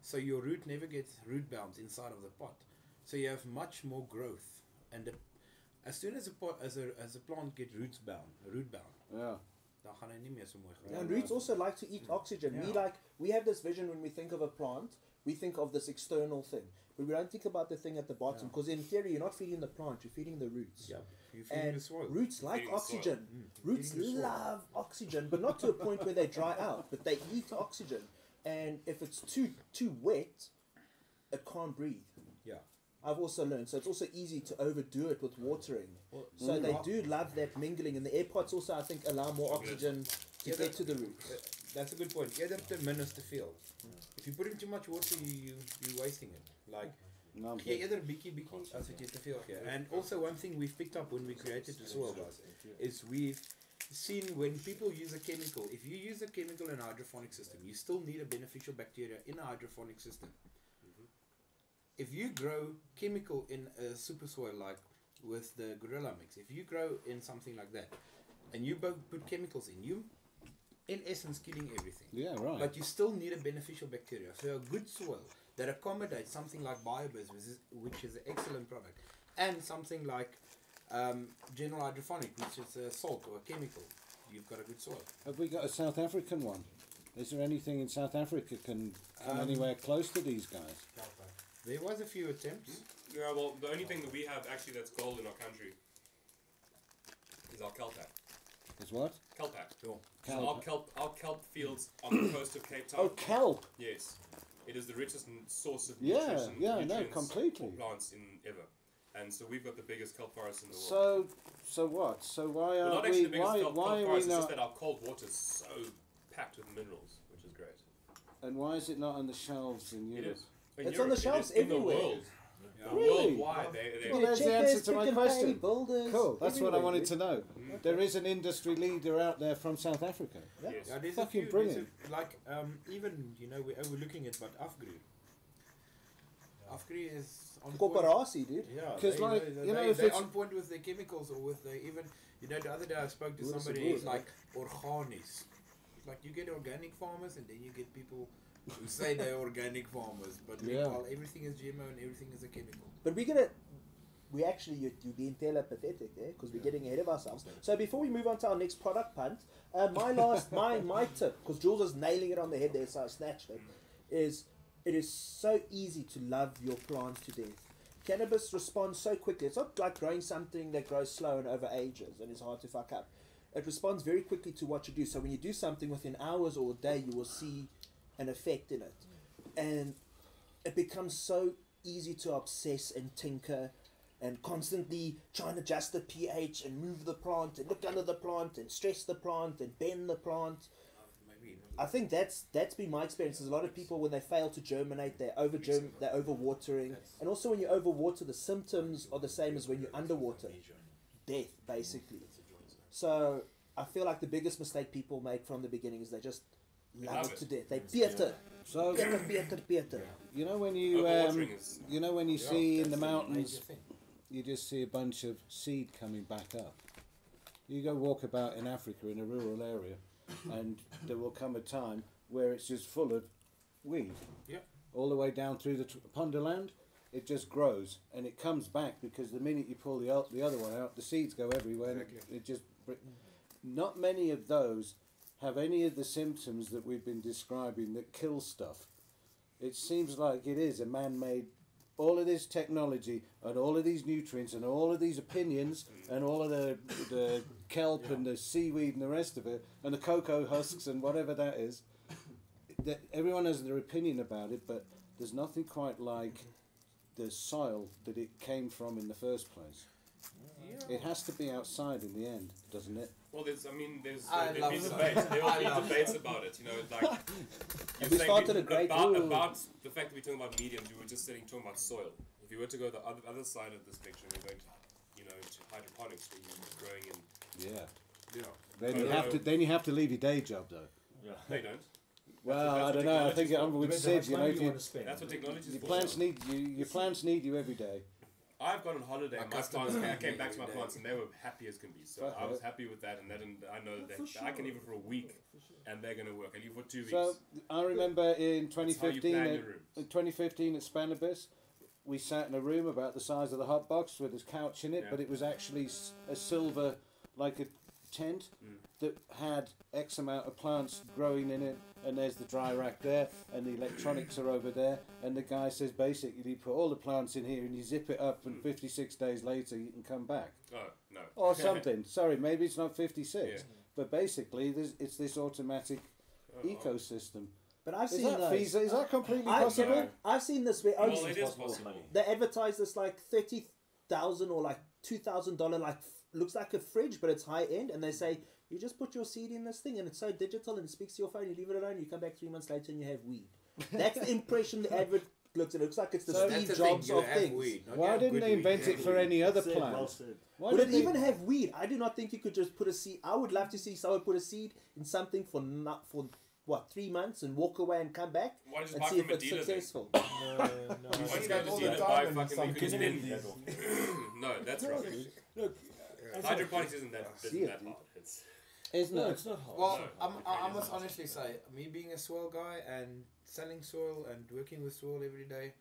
So your root never gets root bounds inside of the pot. So you have much more growth. And the, as soon as a pot as a as a plant gets roots bound, root bound, Yeah. dan gaan hy nie meer so mooi groei. And roots also like to eat oxygen. We like we have this vision when we think of a plant. We think of this external thing, but we don't think about the thing at the bottom. Yeah. Because in theory, you're not feeding the plant; you're feeding the roots. Yeah. You're feeding And the soil. roots like the soil. oxygen. Mm, Roots feeding the soil. love oxygen, but not to a point where they dry out. But they eat oxygen, and if it's too too wet, it can't breathe. Yeah. I've also learned, so it's also easy to overdo it with watering. Well, So mm. they do love that mingling, and the air pots also, I think, allow more oxygen to get to the roots. Uh, That's a good point. Eerder te min as te veel. If you put in too much water, you you you're wasting it. Like No, I'm gee good. eerder bietjie bietjie as wat jy te veel gee. And also one thing we've picked up when we created the soil guys is we've seen when people use a chemical, if you use a chemical in a hydroponic system, you still need a beneficial bacteria in a hydroponic system. If you grow chemical in a super soil like with the gorilla mix, if you grow in something like that, and you both put chemicals in, you in essence killing everything. Yeah, right. But you still need a beneficial bacteria. So a good soil that accommodates something like Biobizz, which is, which is an excellent product, and something like Um, general hydroponic, which is a salt or a chemical. You've got a good soil. Have we got a South African one? Is there anything in South Africa can come Um, anywhere close to these guys? There was a few attempts. Yeah, well, the only thing that we have actually that's gold in our country is our Kelpak. Is what? Kelpak. Sure. So Kelp. our kelp, our kelp fields on the coast of Cape Town. Oh, kelp. Yes, it is the richest source of Yeah, nutrition, yeah, no, nutrients completely. plants in ever, and so we've got the biggest kelp forest in the world. So, so what? So why Well, are not we? the biggest Why, kelp, why kelp are we forest, it's just that our cold water is so packed with minerals, which is great. And why is it not on the shelves in Europe? is. In It's on the Europe, it shelves is in everywhere. The world. Really? Worldwide, they, they, Well, there's the answer to my Pick n Pay, question. Builders, Cool. That's what I wanted to know. There is an industry leader out there from South Africa. Yeah. yes. Yeah, there's Fucking a few, brilliant. A, like um, even you know we're overlooking it, but Afgri. Afgri is on point. Corporatie, dude. Yeah, 'Cause they like, know, you know, they, if they're on point with their chemicals or with their even. You know, the other day I spoke to somebody it? who's like organics. Like you get organic farmers, and then you get people who say they're organic farmers, but Yeah. meanwhile everything is GMO and everything is a chemical. But we're gonna. We actually, you, you're being telepathetic there because we're getting ahead of ourselves. So before we move on to our next product punt, uh, my last, my my tip, because Jules is nailing it on the head there, so I snatched it, is it is so easy to love your plants to death. Cannabis responds so quickly. It's not like growing something that grows slow and over ages and is hard to fuck up. It responds very quickly to what you do. So when you do something within hours or a day, you will see an effect in it, and it becomes so easy to obsess and tinker and constantly try and adjust the pH and move the plant and look under the plant and stress the plant and bend the plant. I think that's that's been my experience. There's a lot of people when they fail to germinate, they're over germ- they're overwatering, and also when you overwater, the symptoms are the same as when you underwater, death basically. So I feel like the biggest mistake people make from the beginning is they just love, love it, it. to death. They Peter, So Peter, Peter, Peter. you know when you um, is- you know when you Yeah, see in the that's a major mountains you just see a bunch of seed coming back up. You go walk about in Africa in a rural area, and there will come a time where it's just full of weed. Yeah. All the way down through the t- Pondoland, it just grows and it comes back because the minute you pull the o- the other one out, the seeds go everywhere. And it, it just br- not many of those have any of the symptoms that we've been describing that kill stuff. It seems like it is a man-made all of this technology and all of these nutrients and all of these opinions and all of the the kelp and the seaweed and the rest of it and the cocoa husks and whatever that is. That everyone has their opinion about it, but there's nothing quite like the soil that it came from in the first place. It has to be outside in the end, doesn't it? Well, there's, I mean, there's I there'll be debates. There I will be debates about it. You know, like you're we started we- a great about, rule. about the fact that we're talking about mediums. We were just sitting talking about soil. If you were to go the other other side of the spectrum, you're going to, you know, into hydroponics where you're growing in. Yeah. You know, Then you Uh, have to then you have to leave your day job though. Yeah. they don't. Well, I don't know. I think I'm with Depends Sid. You know, you you, want to spend. That's what technology is your for. plants need you. Your plants need you every day. I've gone on holiday. My and My customers plants, I came back to my every plants, and they were happy as can be. So I was happy with that, and that, and I know that they, I can leave it for a week, and they're going to work. I leave for two weeks. So I remember in That's 2015, at, your in 2015 at Spannabis, we sat in a room about the size of the hot box with a couch in it, Yeah. but it was actually a silver, like a tent Mm. that had X amount of plants growing in it, and there's the dry rack there, and the electronics are over there, and the guy says basically you put all the plants in here and you zip it up, and hmm. 56 days later you can come back oh no. or something. Sorry, maybe it's not 56, Yeah. but basically there's, it's this automatic Oh, ecosystem. But I've Is seen that those. feasible? Is that completely I've, possible? No. I've seen this where Well, only it is possible possible. they advertise this like thirty thousand or like two thousand dollar like looks like a fridge but it's high end and they say you just put your seed in this thing and it's so digital and it speaks to your phone you leave it alone you come back three months later and you have weed that's the impression the advert looks it looks like it's the So- Steve the thing, Jobs you of things weed, Why didn't they invent you it for weed. any other Said, well plant? said. Why would it they- even have weed I do not think you could just put a seed I would love to see someone put a seed in something for not for what three months and walk away and come back Why don't you and just see buy if a it's successful No, Why no. don't you see go to all the the dealer time buy fucking some because then no, that's rubbish. Look, Hydroponics isn't that see isn't that hard. It's Isn't no, it? it's not hard. Well, No, I'm, I, I must isn't. honestly say, me being a soil guy and selling soil and working with soil every day,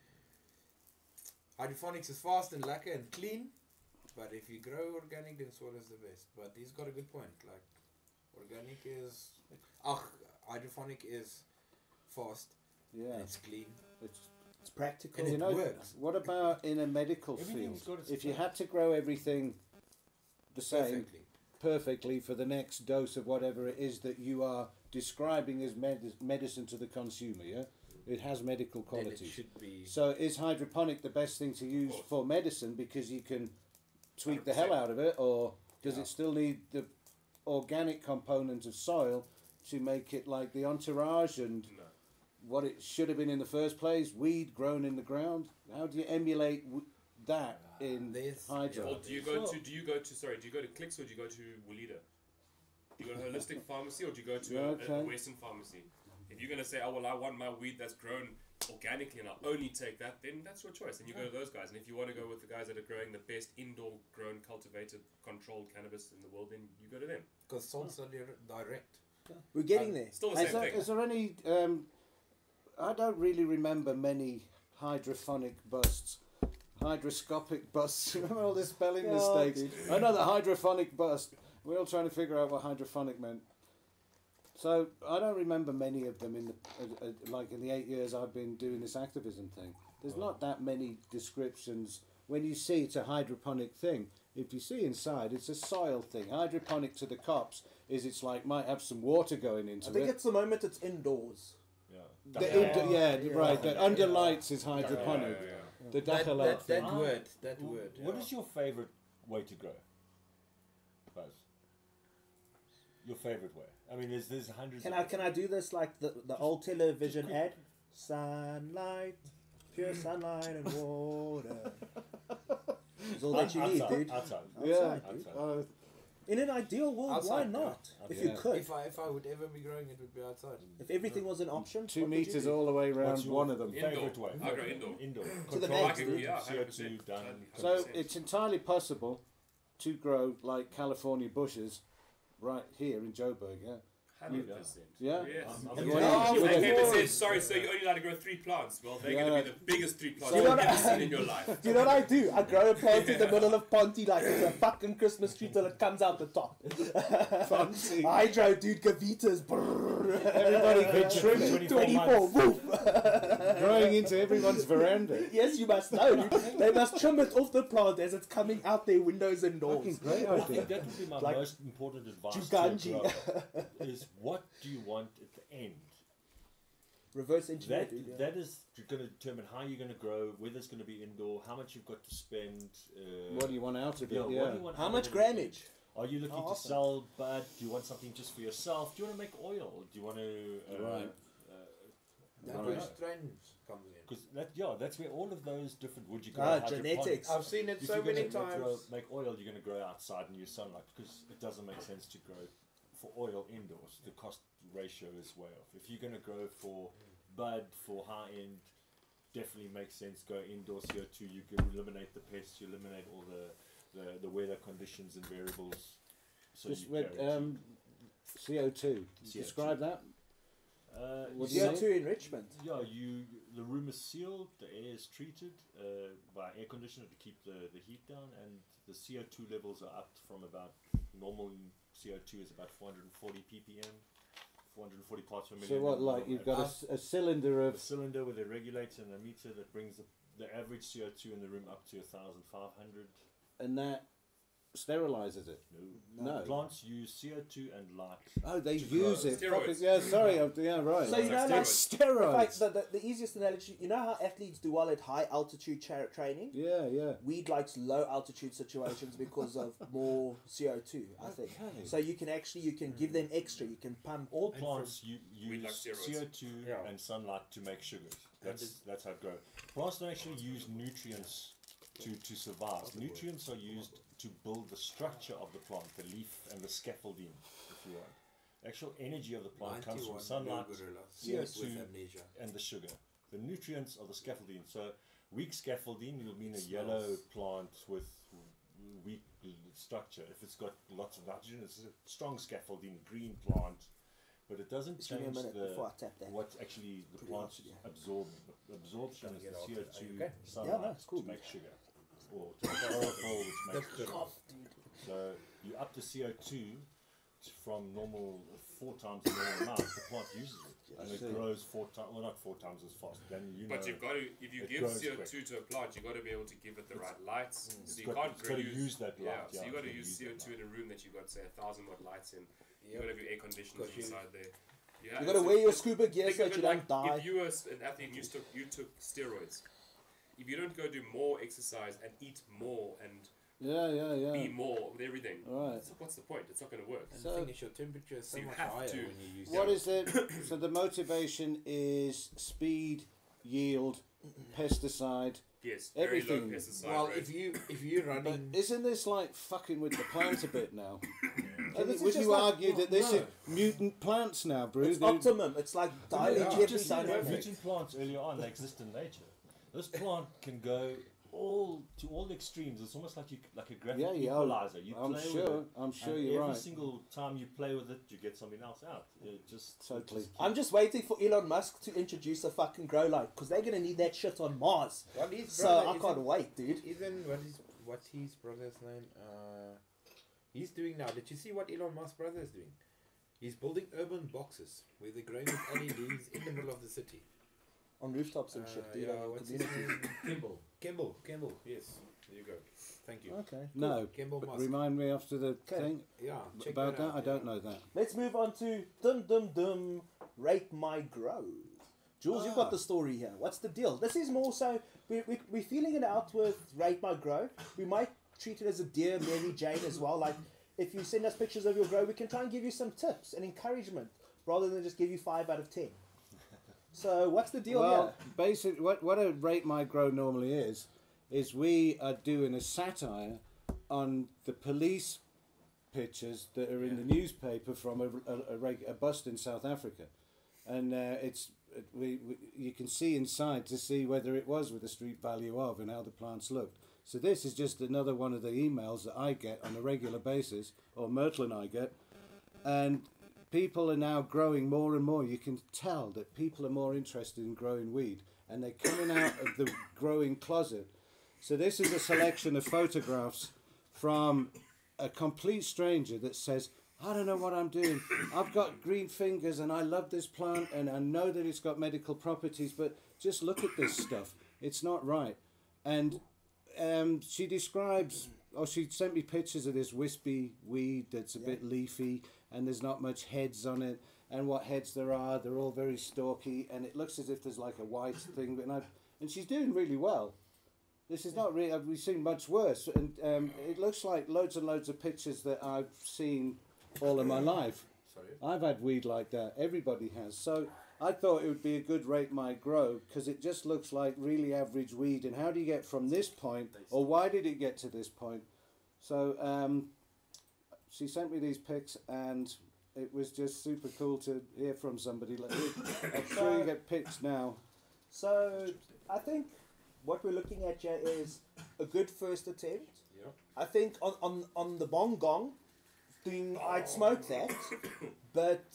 hydroponics is fast and lekker and clean. But if you grow organic, then soil is the best. But he's got a good point. Like, organic is. Ach, hydroponic is fast Yeah. and it's clean. It's, It's practical. And you it know, works. what about in a medical field? If you had to grow everything the same Perfectly. Perfectly for the next dose of whatever it is that you are describing as med- medicine to the consumer, yeah? It has medical Then it qualities. should be. So is hydroponic the best thing to use for medicine because you can tweak the hell out of it, or does Yeah. it still need the organic component of soil to make it like the entourage and No. what it should have been in the first place, weed grown in the ground? How do you emulate w- that in this hydro? Or do you go to do you go to sorry, do you go to Clicks or do you go to Woolita? Do you go to holistic pharmacy or do you go to Yeah, a, a. Western pharmacy? If you're gonna say, Oh well I want my weed that's grown organically and I'll only take that, then that's your choice. And you go to those guys. And if you want to go with the guys that are growing the best indoor grown, cultivated, controlled cannabis in the world, then you go to them. Because salts are direct. We're getting Um, there. Still the Is same there, thing. is there any? Um, I don't really remember many hydrophonic busts. Hydroscopic busts. Remember all the spelling Yeah, mistakes? Another hydrophonic bust. We're all trying to figure out what hydrophonic meant. So I don't remember many of them in the uh, uh, like in the eight years I've been doing this activism thing. There's not that many descriptions. When you see it's a hydroponic thing, if you see inside, it's a soil thing. Hydroponic to the cops is it's like might have some water going into it. I think it. it's the moment it's indoors. Yeah. The inter- yeah, Yeah. right. The under lights is Yeah, hydroponic. Yeah, yeah. The That, Dachalat that, that Ah. word. That W- word. What yeah. is your favorite way to grow? Buzz. Your favorite way. I mean, there's there's hundreds. Can of I can I do this like the the old television quick. ad? Sunlight, pure sunlight and water. It's all that you need, outside, dude. Outside. Yeah. Outside, dude. Uh, In an ideal world, why not? yeah. If Yeah. you could, If I if I would ever be growing, it would be outside. if everything was an option, two what would you meters all the way around one of them. Indoor. Favorite way. I grow indoor. Indoor. To the Control max, the. Yeah, 100%. done. So it's entirely possible to grow like California bushes right here in Joburg. Yeah. Hundred percent. Yeah? Yes. I'm- I'm You with want- you. you want- Okay, but says sorry, so you're only allowed to grow three plants. Well, they're Yeah. gonna be the biggest three plants you've ever seen in your life. Do you know what I do? I grow a plant in the middle of Ponte like it's a fucking Christmas tree till it comes out the top. Fancy. Hydro, dude, gavitas. brrr. Everybody can trim it. 24 24, months. Growing into everyone's veranda. Yes, you must know. They must trim it off the plant as it's coming out their windows and Fucking doors. great I idea. think that would be my Like most important advice to a Juganji. grower, is what do you want at the end? Reverse engineer, That yeah. that is going to determine how you're going to grow, whether it's going to be indoor, how much you've got to spend. Uh, What do you want out of it? what Yeah. do you want How much of it? grammage? Are you looking How to often? sell bud? Do you want something just for yourself? Do you want to make oil? Do you want to? Uh, Right. That's where strains comes in. Because that yeah, that's where all of those different would you grow Ah, genetics. I've seen it If so you're many gonna grow- times. make oil, you're going to grow outside and use sunlight because it doesn't make sense to grow for oil indoors. The cost ratio is way off. If you're going to grow for bud for high end, definitely makes sense. Go indoor CO2. You can eliminate the pests. You eliminate all the the, the weather conditions and variables. So Just you with um, CO2. CO2. Describe that. Uh, you CO2 enrichment. Yeah, you the room is sealed, the air is treated uh, by air conditioner to keep the, the heat down, and the CO two levels are up from about normal CO two is about 440 ppm, 440 parts per million. So what? Like you've got a, a cylinder a of cylinder with a regulator and a meter that brings the, the average CO two in the room up to 1,500. and that sterilizes it. No. No. Plants use CO two and light. Oh, they use grow. it. Steroids. Yeah, sorry. I'm- Yeah, right. So you know, like like, steroids. like steroids. the, the, the easiest analogy, you know how athletes do well at high altitude cha- training? Yeah, yeah. Weed likes low altitude situations because of more CO2, I think. So you can actually, you can give them extra, you can pump. All plants u- We'd use like. CO2 Yeah. and sunlight to make sugars. That's that's how it grows. Plants don't actually use nutrients to, to survive. Nutrients are used to build the structure of the plant, the leaf and the scaffolding, if you want. Actual energy of the plant comes from sunlight CO2 and the sugar. The nutrients are the scaffolding. So weak scaffolding will mean a yellow plant with weak structure. If it's got lots of nitrogen, it's a strong scaffolding, green plant. But it doesn't Just give me a change the before I tap that. what actually the Pretty plants much, yeah. absorb. The absorption is the get out of it. CO2 Are you okay? sunlight Yeah, no, cool, to make sugar. Or to chlorophyll, which The makes cough. So you up the CO2 from normal four times the normal amount. The plant uses it, and it see. grows four times. Well, not four times as fast. Then you know. But you've got to, if you give CO2 quick. to a plant, you've got to be able to give it the It's- right lights. Mm. it's So you got- can't it's gotta produce, use that Yeah, light, so yeah, you got to use gotta use CO2 that in a room that you've got, say, a thousand watt lights in. You've got to have your air conditioners you- inside there. You, You gotta wear your scuba gear so that you like don't die. If you were an athlete and you took, you took steroids, if you don't go do more exercise and eat more and Yeah, yeah, yeah. be more with everything, Right. it's- what's the point? It's not going to work. And So- the thing is, your temperature is so So much higher to- when you use What that. is it? so the motivation is speed, yield, pesticide. Yes, very Everything. low pesticide Well, rate. if you if you're But running, isn't this like fucking with the plant a bit now? Yeah, this Would you like- argue that this no. is mutant plants now, Bruce? It's optimum. It's like dialing Yeah. every just said dynamic. mutant plants earlier on, they exist in nature. This plant can go all to all the extremes. It's almost like you like a graphic Yeah, yeah, equalizer. You I'm play sure. with it, I'm sure and you're every right. single time you play with it, you get something else out. It just Totally. just I'm just waiting for Elon Musk to introduce a fucking grow light because they're gonna need that shit on Mars. what is So brother, I can't isn't- wait, dude. Isn't what is what's his brother's name? Uh, he's doing now. Did you see what Elon Musk's brother is doing? He's building urban boxes where they're growing with LEDs in the middle of the city. On rooftops and Uh, shit, dude. yeah, on what's his community. name? Kimball. Kimball. Kimball. Yes. There you go. Thank you. Okay. No, Kimball Musk. remind me after the Okay. thing yeah. Check about that. out, I don't know that. Let's move on to dum dum dum. Rate my grow. Jules, you've Ah. got the story here. What's the deal? This is more so we, we, we're feeling it out with rate my grow. We might treat it as a dear Mary Jane as well. Like if you send us pictures of your grow, we can try and give you some tips and encouragement rather than just give you five out of ten. So what's the deal well, here? basically, what what a rate my grow normally is, is we are doing a satire on the police pictures that are in the newspaper from a, a, a, a bust in South Africa, and uh, it's it, we, we you can see inside to see whether it was with the street value of and how the plants looked. So this is just another one of the emails that I get on a regular basis, or Myrtle and I get, and people are now growing more and more. You can tell that people are more interested in growing weed, and they're coming out of the growing closet. So this is a selection of photographs from a complete stranger that says, "I don't know what I'm doing. I've got green fingers, and I love this plant, and I know that it's got medical properties, but just look at this stuff. It's not right." And um, she describes, or she sent me pictures of this wispy weed that's a bit leafy and there's not much heads on it. And what heads there are, they're all very stalky, and it looks as if there's like a white thing. And I, and she's doing really well. This is not really. We've seen much worse, and um, it looks like loads and loads of pictures that I've seen all of my life. Sorry. I've had weed like that. Everybody has. So I thought it would be a good rate my grow because it just looks like really average weed. And how do you get from this point, or why did it get to this point? So um, she sent me these pics, and it was just super cool to hear from somebody. Like, I'm sure you get pics now. So I think what we're looking at here is a good first attempt. Yeah. I think on, on, on the bong gong, doing I'd smoke that, but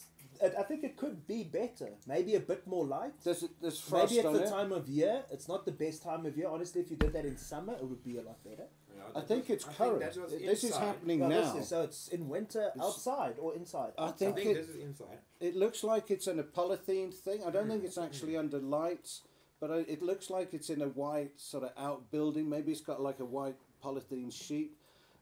it, I think it could be better. Maybe a bit more light. There's there's frost Maybe at on the it. time of year. It's not the best time of year. Honestly, if you did that in summer, it would be a lot better. Yeah, I that think it's I think current. that was This is happening Well, now. this is- so it's in winter It's- outside or inside. I I think think it- this is inside. It looks like it's in a polythene thing. I don't think it's mm-hmm. actually under lights, but I, it looks like it's in a white sort of outbuilding. Maybe it's got like a white polythene sheet,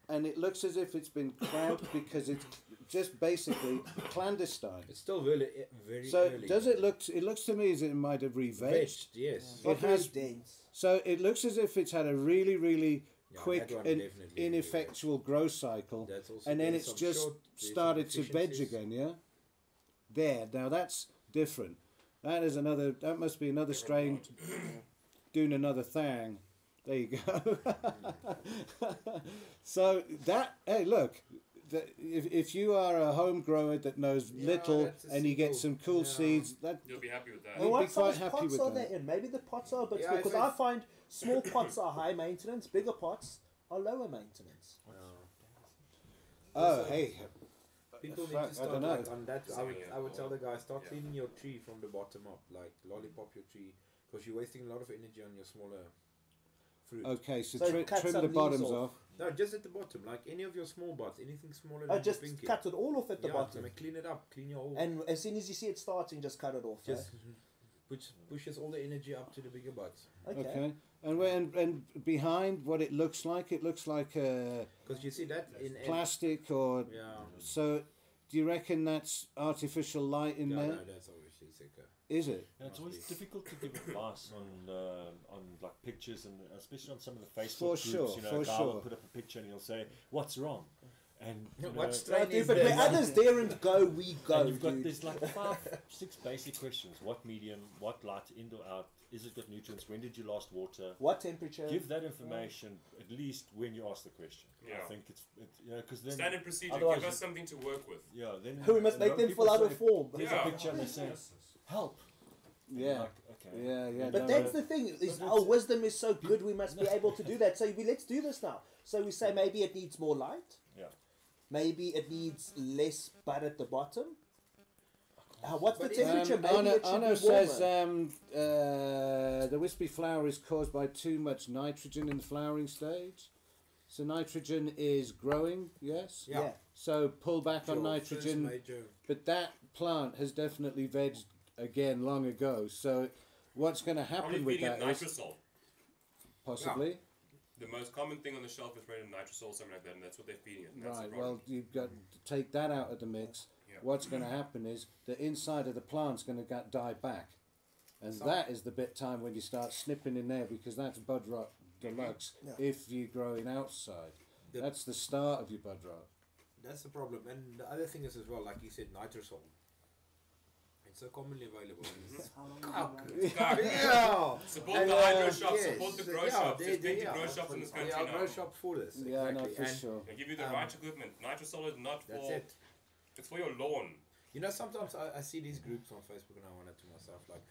and it looks as if it's been clamped because it's just basically clandestine. It's still really eh, very So early. does it look? It looks to me as it might have re-vegged. Vegged, yes. It Not has- dense. So it looks as if it's had a really, really Yeah, quick and definitely ineffectual growth cycle. That's also and then it's just short- started to veg again, yeah. There, now that's different. That is another. That must be another strain doing another thing. There you go. so that hey, look, the, if if you are a home grower that knows Yeah, little and you get some cool yeah. seeds, that You'll be happy with that. We'll Well, be what quite size happy pots with are that. they in? Maybe the pots are but Yeah, small I because I find small pots are high maintenance, bigger pots are lower maintenance. oh Also- hey, People need I to start don't know. like on that. I would, I would tell the guy start Yeah. cleaning your tree from the bottom up, like lollipop your tree, because you're wasting a lot of energy on your smaller. fruit. Okay, so, So tri- cut trim some the leaves bottoms off. off. No, just at the bottom, like any of your small buds, anything smaller Oh, just your pinky. cut it all off at the yeah, bottom. to clean it up, clean your whole. And as soon as you see it starting, just cut it off. just push, pushes all the energy up to the bigger buds. okay. Okay. And when and behind what it looks like, it looks like a Because you see that in in- plastic or Yeah. so. Do you reckon that's artificial light in yeah, there? no, that's obviously thicker. Is it? Yeah, it's always be. difficult to give advice on uh, on like pictures and especially on some of the Facebook For groups. sure, you know, for a guy will sure. put up a picture and he'll say, "What's wrong?" And you know, What's No, Strain is but there. where others daren't go, we go, and you've got dude. there's like five, six basic questions: What medium? What light? Indoor, out? Is it got nutrients? When did you last water? What temperature? Give that information at least when you ask the question. Yeah. I think it's, it, you know because then Standard procedure. otherwise Give us something to work with. yeah then we must make them people fill out a form. There's Yeah. a picture and they say help. Yeah. Like, okay. Yeah, yeah. But no, that's no. the thing. Is But oh, our wisdom is so good, we must be able to do that. So we let's do this now. So we say maybe it needs more light. Yeah. Maybe it needs less bud at the bottom. Uh, what's But the temperature? Um, maybe Arno, it should Arno be says um, uh, the wispy flower is caused by too much nitrogen in the flowering stage. So nitrogen is growing, yes. Yeah. yeah. So pull back on Your first nitrogen, but that plant has definitely vegged again long ago. So what's going to happen with feeding it that is nitrosol. possibly The most common thing on the shelf is rated nitrosol, something like that, and that's what they're feeding it. That's right. problem. Well, you've got to take that out of the mix. Yeah. What's going to happen is the inside of the plant's going to get die back, and So- that is the bit time when you start snipping in there because that's bud rot deluxe. Yeah. If you're growing outside, The- that's the start of your bud rot. That's the problem. And the other thing is as well, like you said, nitrosol. It's so commonly available. yeah. Support And, the hydro shops, yes, support the grow yeah, shops. they- There's plenty grow shops in this country There are now. grow shops for this. Yeah, exactly. no, for and sure. They give you the Um, right equipment. Nitrosol is not That's for. it. It's for your lawn. You know, sometimes I, I see these groups on Facebook and I wonder to myself, like,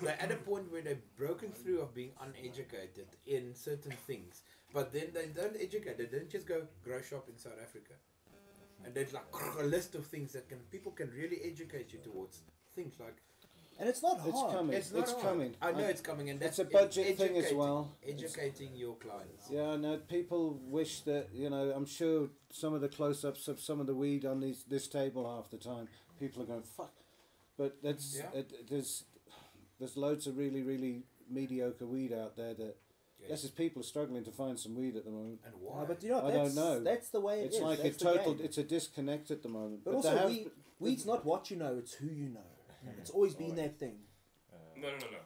they're at a point where they've broken through of being uneducated in certain things, but then they don't educate. They don't just go grow shop in South Africa, and there's like a list of things that can people can really educate you towards things like And it's not hard. It's coming. it's not hard. coming. I know I- it's coming, and it's that's a budget thing as educating- well. It's- Educating your clients. Yeah, no. People wish that you know. I'm sure some of the close-ups of some of the weed on these this table half the time, people are going fuck. But that's Yeah. it, there's there's loads of really really mediocre weed out there that Yes. guess is people are struggling to find some weed at the moment. And No, why? but you know, I don't know. that's the way it It's is. like a That's the total. game. It's a disconnect at the moment. But there also, have we, weed's not what you know; it's who you know. It's always been that thing. No, no, no, no.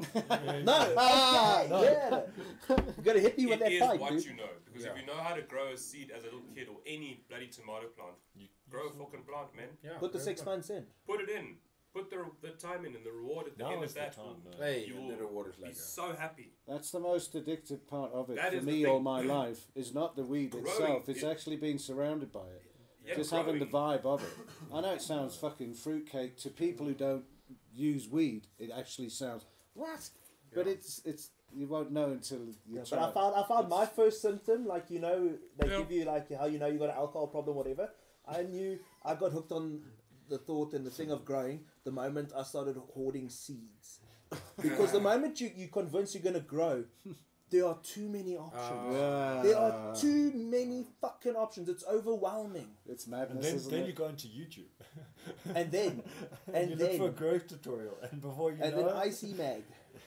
No, Ah, okay, yeah. You gotta hit me with It that is pipe, what dude. you know. Because Yeah. if you know how to grow a seed as a little kid or any bloody tomato plant, You- grow a fucking plant, man. Yeah, Put the six good. months in. Put it in. Put the, the time in and the reward at the Now end is of the that. time. will- Hey, you and will the reward is be later. so happy. That's the most addictive part of it That for is the me thing. all my life. Is not the weed Growing itself. It's it- actually being surrounded by it. Yeah, just having the growing. vibe of it. I know it sounds fucking fruitcake to people who don't use weed. It actually sounds what, but Yeah. it's it's you won't know until you Yeah, try. but I found I found my first symptom, like you know, they Yeah. give you like how you know you got an alcohol problem, whatever. I knew I got hooked on the thought and the thing of growing the moment I started hoarding seeds. Because the moment you you convince you're gonna grow, there are too many ah. options. yeah, there are too many fucking options. It's overwhelming. It's And madness, then, isn't then it? you go into YouTube And then and you then look for a growth tutorial, and before you and know then it, IC mag.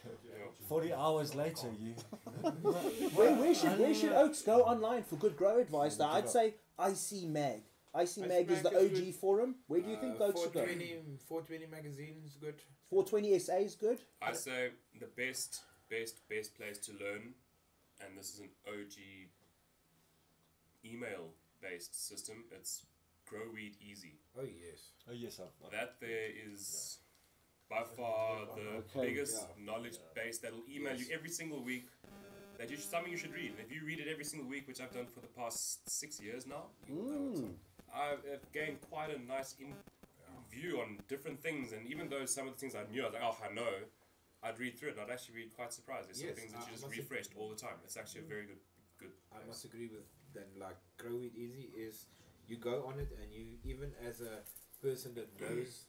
forty hours later, you Where, where should where should Oaks go online for good grow advice? Now, I'd Look say IC Mag. IC IC Mag is the Mag is OG good. forum. Where do you think uh, Oaks should go? 420, 420 magazine is good. 420 SA is good. I say the best, best, best place to learn, and this is an OG email based system. It's Grow Weed Easy. Oh yes. oh yes, I've, I've That there is by far the Okay. biggest Yeah. knowledge base that'll email Yes. you every single week. That you something you should read. And if you read it every single week, which I've done for the past six years now, you will know what's Mm. I've gained quite a nice in view on different things. And even though some of the things I knew, I was like, oh, I know. I'd read through it, and I'd actually be quite surprised. There's some things that I- you just refreshed all the time. It's actually a very good, good. I place. must agree with then like grow it easy is you go on it and you even as a person that knows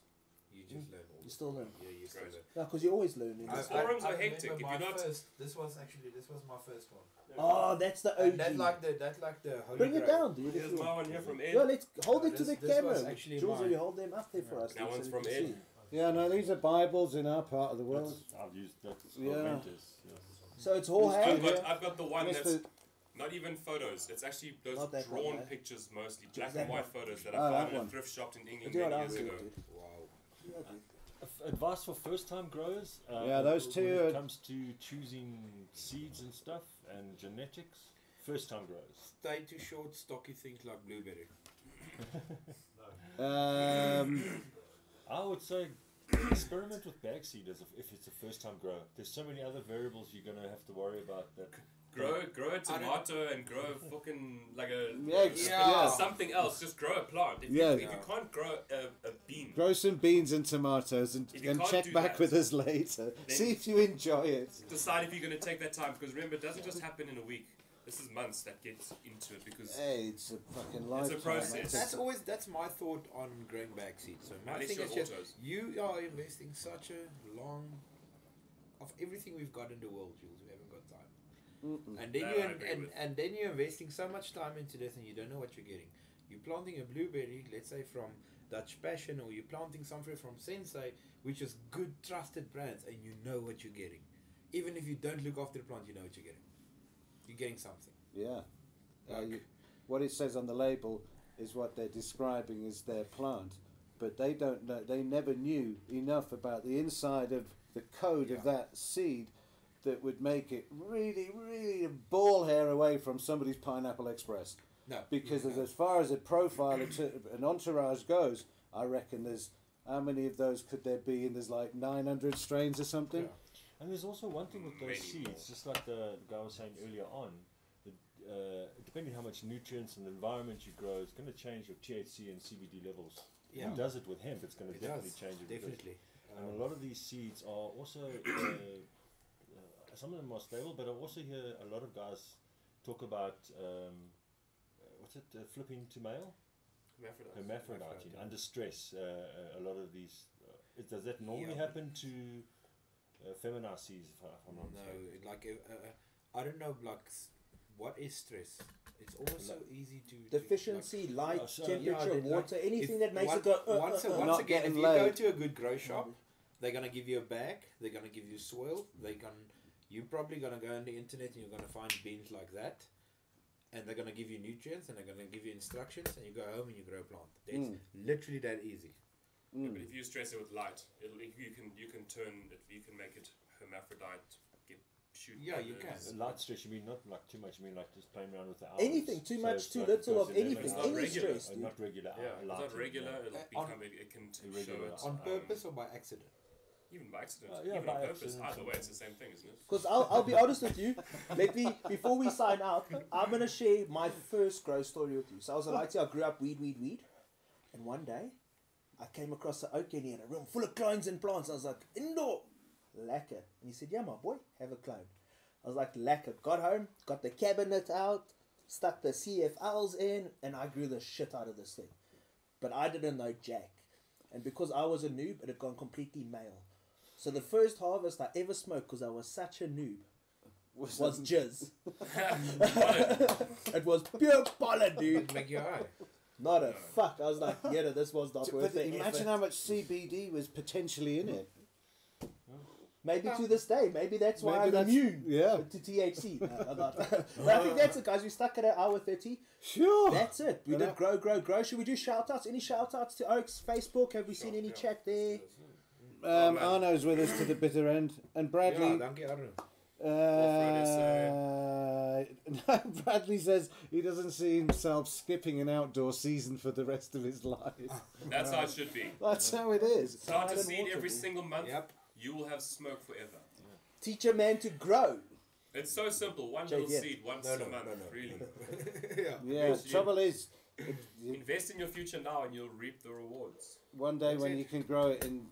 You just learn all. You still learn. Yeah, you still learn. Yeah, because you're always learning. I- this. I- forums are remember hectic. If my you're not- first, this was actually this was my first one. Oh, that's the And OG. that like the that like the holy Bring it down, dude. if Here's you my one here from Ed. Yeah, let's hold Uh, it to this- the this camera. was actually Jules, will you hold them up there for us? That one's we from can Ed. see? Yeah, no, these are Bibles in our part of the world. That's, I've used that. Yeah. Yeah. So it's all Who's I've hand. got, I've got the one that's Mr. not even photos. It's actually those drawn one, eh? pictures mostly, black that and white photos that Oh, I that found in a thrift shop in England many years ago. dude. Wow. Yeah, dude. Advice for first-time growers. Uh, Yeah, those two When it comes to choosing seeds and stuff and genetics, first-time growers. Stay too short, stocky things like blueberry. Um, I would say experiment with bag seeders if, if it's a first-time grower. There's so many other variables you're gonna have to worry about that. Grow, grow a I don't- tomato and grow a fucking like a yeah, Yeah. yeah. something else. Just grow a plant. If, Yeah. you, if you can't grow a, a bean, Grow some beans and tomatoes and, and check back that, with us later. See if you enjoy it. decide if you're going to take that time. Because remember, it doesn't just happen in a week. This is months that gets into it because Hey, it's a fucking It's a process. That's always that's my thought on growing back seeds. So my Unless thing is just you are investing such a long of everything we've got in the world, Jules. We haven't got time. Mm-mm. And then That you and, and, and, then you're investing so much time into this and you don't know what you're getting. You're planting a blueberry, let's say from Dutch Passion, or you're planting something from Sensi, which is good trusted brands, and you know what you're getting. Even if you don't look after the plant, you know what you're getting. You're getting something. Yeah. Uh, you, what it says on the label is what they're describing as their plant, but they don't know. They never knew enough about the inside of the code of that seed that would make it really, really a ball hair away from somebody's Pineapple Express. No. Because you as, as far as a profile, an entourage goes, I reckon there's how many of those could there be? And there's like 900 strains or something. Yeah. And there's also one thing with those Many seeds, more. just like the, the guy was saying earlier on, that, uh, depending how much nutrients and the environment you grow, it's going to change your THC and CBD levels. Yeah. It does it with hemp, it's going to It definitely does, change it. because- Definitely. And Um, a lot of these seeds are also, uh, some of them are stable, but I also hear a lot of guys talk about, um, what's it, uh, flipping to male? hermaphrodites. Hermaphrodite, Hermaphrodite. under stress. Uh, uh, a lot of these, uh, it, does that normally Yeah. happen to uh, feminized seeds, if, I, if I'm not no, mistaken? it- like uh, uh, I don't know, like what is stress? It's almost so easy to to, Deficiency, light, so- temperature, Yeah, they like- water, anything that makes one- it go. Uh, once, once again, if getting you go to a good grow shop, they're gonna give you a bag. They're gonna give you soil. They can. You're probably gonna go on the internet and you're gonna find beans like that, and they're gonna give you nutrients and they're gonna give you instructions, and you go home and you grow a plant. It's Mm. literally that easy. Yeah, Mm. but if you stress it with light, it'll, you can you can turn it. You can make it hermaphrodite. Get shoot. Yeah, you buttons. can. Light stress, you mean not like too much, you mean like just playing around with the hours. Anything, too much, too like little of anything, It's not any regular. stress, dude. not regular. Yeah, uh, it's not regular, it'll Uh, become. on- It, it can t- show it On um, purpose or by accident. Even by accident. Uh, yeah, even by on purpose. accident. Either way, it's the same thing, isn't it? Because I'll, I'll be honest with you. Let me before we sign out. I'm gonna share my first grow story with you. So I was a lighty. I grew up weed, weed, weed, and one day I came across an oak in a room full of clones and plants. I was like, indoor, lacquer. And he said, Yeah, my boy, have a clone. I was like, lacquer. Got home, got the cabinet out, stuck the CFLs in, and I grew the shit out of this thing. But I didn't know Jack. And because I was a noob, it had gone completely male. So the first harvest I ever smoked, because I was such a noob, Was was it- jizz. it was pure pollen, dude. It'd make your eye. Not a fuck. I was like, yeah, this was not worth But it. imagine how much CBD was potentially in it. Maybe to this day, maybe that's why Maybe I'm that's- immune yeah. to THC. No, I'm not. but I think that's it, guys. We stuck at an hour 30. Sure. That's it. We And did I- grow, grow, grow. Should we do shout outs? Any shout outs to Oaks Facebook? Have we seen any yeah. chat there? Um, man. Arno's with us to the bitter end, and Yeah, Bradley. dankie Arno. Uh, no, Bradley says he doesn't see himself skipping an outdoor season for the rest of his life. That's how it should be. That's how it is. Start a Fire and seed every dude. single month. Yep. You will have smoke forever. Teach a man to grow. It's so simple. One Jake, little yeah. seed once No, a month. no, no. Really. yeah. Yeah, Yes, trouble is, it- you- Invest in your future now, and you'll reap the rewards. one day when it. you can grow it in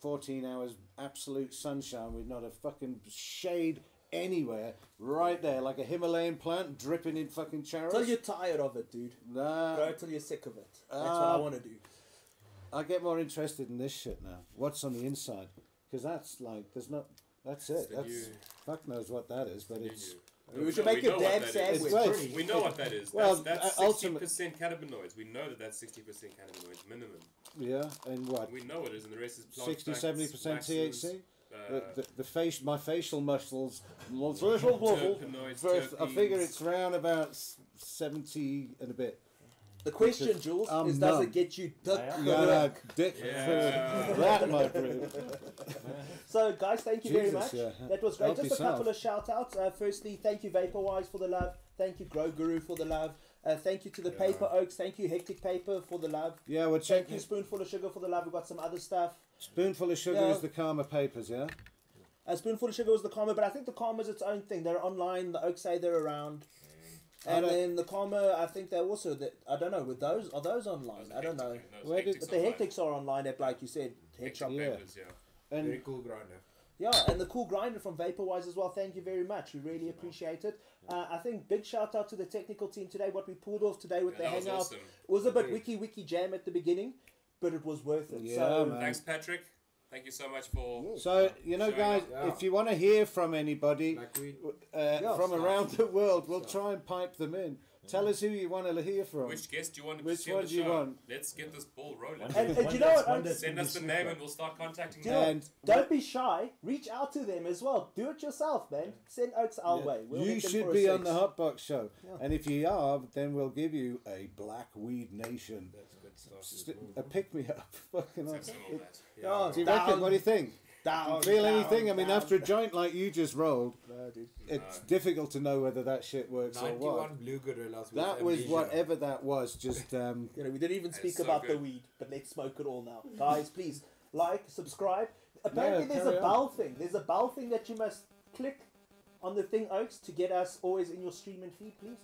14 hours absolute sunshine with not a fucking shade anywhere, right there, like a Himalayan plant dripping in fucking Till charos. you're tired of it, dude. Nah. Grow till you're sick of it. That's what I Uh, want to do. I get more interested in this shit now. What's on the inside? Because that's like, there's not. That's it. That's new- fuck knows what that is, but it's. new. We should No, make know a what dad that is. sandwich. Well, We know what that is. Well, that's that's uh, ultimate- 60% cannabinoids. We know that that's 60% cannabinoids minimum. Yeah, and what? We know it is, and the rest is 60 70 percent THC? Uh, the, the, the face, my facial muscles, my facial muscles. First, I figure it's round about 70 and a bit. The question, Jules, I'm is does numb. it get you dick? Yeah. Yeah, no, dick. Yeah. that, my friend. So, guys, thank you very much. yeah. That was great. Help Just a couple of shout outs. Uh, firstly, thank you, VapirWise, for the love. Thank you, Grow Guru, for the love. Uh, thank you to the Paper Oaks. Thank you, Hectik Paper, for the love. Yeah, well, check Thank you, Spoonful of Sugar, for the love. We've got some other stuff. Spoonful of sugar Yeah. is the Karma Papers, yeah? A spoonful of sugar was the Karma, but I think the Karma is its own thing. They're online. The Oaks say they're around. And then the Karma, I think they're also that I don't know. With those, are those online? I don't know. Where did- Hectiks But the online. Hectiks are online at like you said, head Hectik shop. Yeah. papers, yeah. Very cool grinder. Yeah, and the cool grinder from VapirWise as well. Thank you very much. We really appreciate it. Uh, I think big shout out to the technical team today. What we pulled off today with Yeah, the that was hangout awesome. was a bit wiki wiki jam at the beginning, but it was worth it. Yeah, so man. Thanks, Patrick. Thank you so much for. so, you know, guys. Yeah. if you want to hear from anybody Like we. uh, from stuff. around the world, we'll Stuff. try and pipe them in. Tell us who you want to hear from. Which guest do you want to Which see one the do you want? Let's get this ball rolling. One And- and you know what, one I'm- that's Send us the be name and we'll start contacting them. you And don't be shy. Reach out to them as well. Do it yourself, man. Send Oaks our Yeah. way. We'll you should for a be on six. the Hotbox show. Yeah. And if you are, then we'll give you a Black Weed Nation. That's good stuff. St- a pick me up. Fucking hell. Have some of that. Oh, yeah. Do you reckon? What do you think? Down, Feel down, anything? I mean, down. after a joint like you just rolled, No, dude. it's difficult to know whether that shit works or 91 what. blue gorillas. That was amnesia. whatever that was. Just um, You know, we didn't even speak so about the weed, but let's smoke it all now. Guys, please like, subscribe. Apparently, Yeah, there's carry a on. bell thing. There's a bell thing that you must click on the thing, Oaks, to get us always in your stream and feed, please.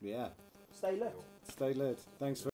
yeah. Stay lit. Stay lit. Thanks for.